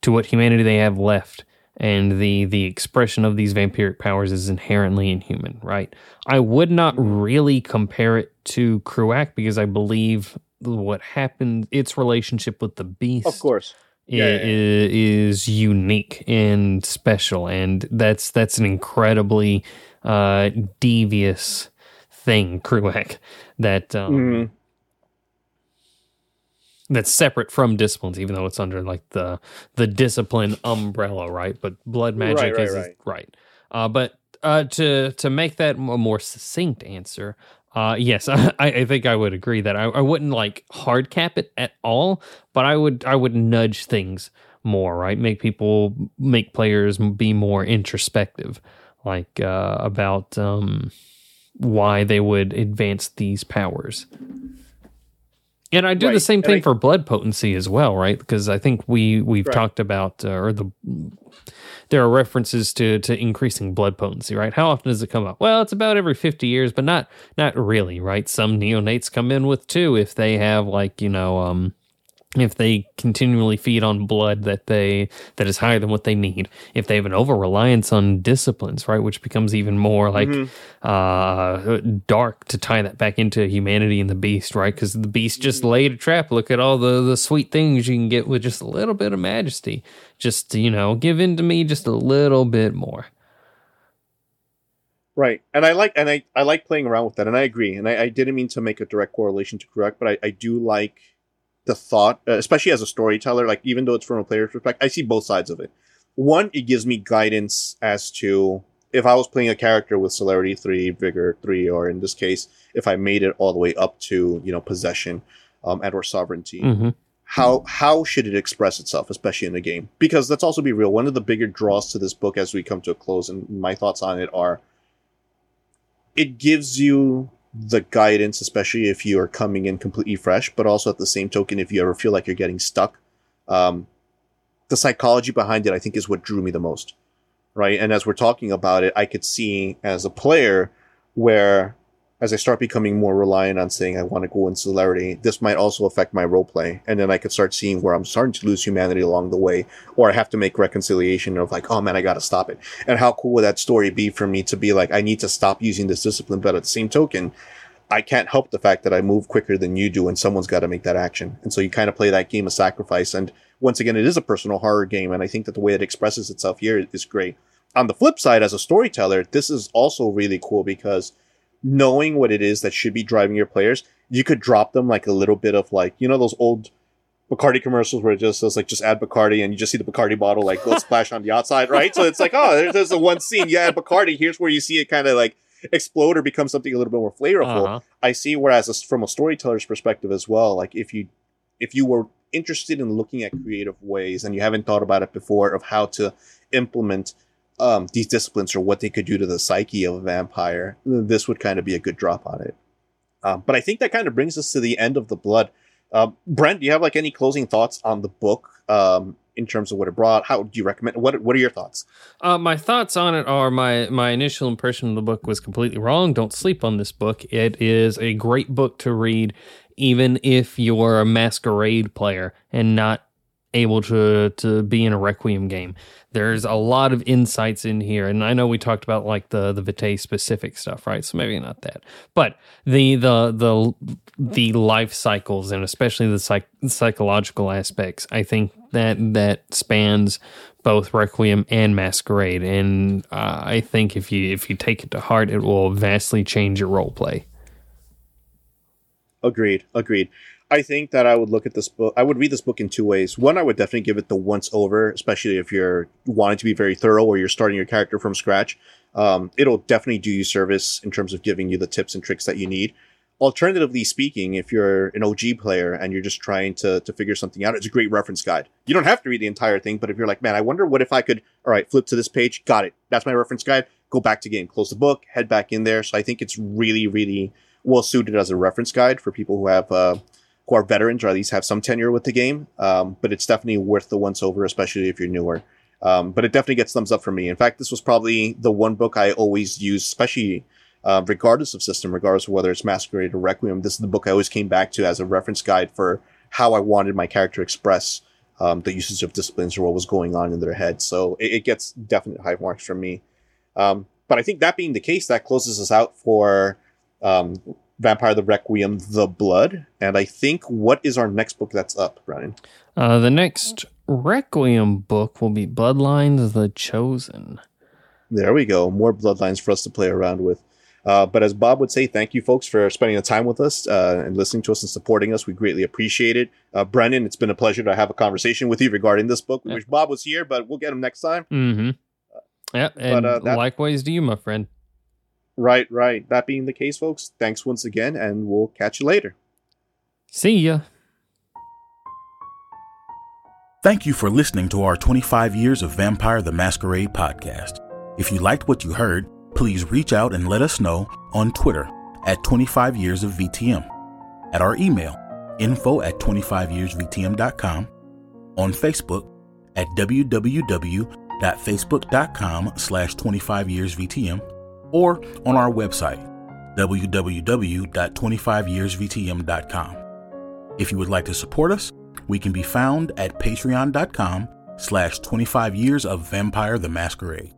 to what humanity they have left, and the the expression of these vampiric powers is inherently inhuman. Right? I would not really compare it to Crúac because I believe what happened, its relationship with the beast of course. i- Yeah, yeah, is unique and special and that's that's an incredibly uh devious thing Crúac that um, Mhm. That's separate from disciplines even though it's under like the the discipline umbrella right? But blood Right, magic right, is right. right. Uh but uh to to make that a more succinct answer uh yes i i think i would agree that i, I wouldn't like hard cap it at all but i would i would nudge things more right? Make people make players be more introspective like uh about um why they would advance these powers and I do the same thing I- for blood potency as well, right? Because I think we we've Right. talked about uh, or the there are references to to increasing blood potency, right? How often does it come up? Well, it's about every 50 years, but not not really, right? Some neonates come in with two if they have like, you know, um if they continually feed on blood that they that is higher than what they need. If they have an over reliance on disciplines right which becomes even more like uh dark to tie that back into humanity and the beast right? Because the beast just laid a trap. Look at all the the sweet things you can get with just a little bit of majesty. Just you know give in to me just a little bit more. Right. And I like and I, I like playing around with that and I agree. And I, I didn't mean to make a direct correlation to correct, but I, I do like the thought, uh, especially as a storyteller, like even though it's from a player's perspective, I see both sides of it. One, it gives me guidance as to if I was playing a character with celerity three, vigor three, or in this case, if I made it all the way up to, you know, possession, um, and or sovereignty hmm how how should it express itself, especially in the game? Because let's also be real. One of the bigger draws to this book, as we come to a close, and my thoughts on it are, it gives you the guidance, especially if you are coming in completely fresh, but also at the same token, if you ever feel like you're getting stuck, um, the psychology behind it, I think, is what drew me the most, right? And as we're talking about it, I could see as a player where as I start becoming more reliant on saying I want to go in celerity, this might also affect my role play. And then I could start seeing where I'm starting to lose humanity along the way, or I have to make reconciliation of like, oh man, I got to stop it. And how cool would that story be for me to be like, I need to stop using this discipline, but at the same token, I can't help the fact that I move quicker than you do, and someone's got to make that action. And so you kind of play that game of sacrifice. And once again, it is a personal horror game, and I think that the way it expresses itself here is great. On the flip side, as a storyteller, this is also really cool because knowing what it is that should be driving your players, you could drop them like a little bit of like, you know, those old Bacardi commercials where it just says like, just add Bacardi and you just see the Bacardi bottle like go splash on the outside, right? So it's like, oh, there's, there's the one scene, you add Bacardi, here's where you see it kind of like explode or become something a little bit more flavorful. Uh-huh. I see. Whereas as- from a storyteller's perspective as well, like if you if you were interested in looking at creative ways and you haven't thought about it before of how to implement um, these disciplines or what they could do to the psyche of a vampire, this would kind of be a good drop on it. Um, but I think that kind of brings us to the end of the blood. Um, Brent, do you have like any closing thoughts on the book um, in terms of what it brought? How do you recommend? What What are your thoughts? Uh, my thoughts on it are my my initial impression of the book was completely wrong. Don't sleep on this book. It is a great book to read, even if you're a masquerade player and not able to to be in a requiem game. There's a lot of insights in here, and I know we talked about like the the Vitae specific stuff, right? So maybe not that, but the the the the life cycles and especially the psych, psychological aspects. I think that that spans both Requiem and Masquerade, and uh, I think if you if you take it to heart, it will vastly change your role play. Agreed. Agreed. I think that I would look at this book. I would read this book in two ways. One, I would definitely give it the once over, especially if you're wanting to be very thorough or you're starting your character from scratch. Um, it'll definitely do you service in terms of giving you the tips and tricks that you need. Alternatively speaking, if you're an OG player and you're just trying to, to figure something out, it's a great reference guide. You don't have to read the entire thing, but if you're like, man, I wonder what if I could, all right, flip to this page, got it. That's my reference guide. Go back to game, close the book, head back in there. So I think it's really, really well suited as a reference guide for people who have, uh, who are veterans or at least have some tenure with the game. Um, but it's definitely worth the once over, especially if you're newer. Um, but it definitely gets thumbs up for me. In fact, this was probably the one book I always use, especially uh, regardless of system, regardless of whether it's Masquerade or Requiem. This is the book I always came back to as a reference guide for how I wanted my character express um, the usage of disciplines or what was going on in their head. So it, it gets definite high marks from me. Um, but I think that being the case, that closes us out for um, Vampire the Requiem, The Blood. And I think what is our next book that's up, Brian? Uh, the next Requiem book will be Bloodlines The Chosen. There we go. More bloodlines for us to play around with. Uh, but as Bob would say, thank you folks for spending the time with us uh, and listening to us and supporting us. We greatly appreciate it. Uh, Brennan, it's been a pleasure to have a conversation with you regarding this book. We Yeah. wish Bob was here, but we'll get him next time. Mm-hmm. Yeah, and uh, that- likewise to you, my friend. Right, right. That being the case, folks, thanks once again, and we'll catch you later. See ya. Thank you for listening to our 25 years of Vampire the Masquerade podcast. If you liked what you heard, please reach out and let us know on Twitter at 25 years of VTM, at our email info at 25yearsvtm.com, on Facebook at www.facebook.com slash 25yearsvtm, or on our website www.25yearsvtm.com. If you would like to support us, we can be found at patreon.com slash 25 years of vampire the masquerade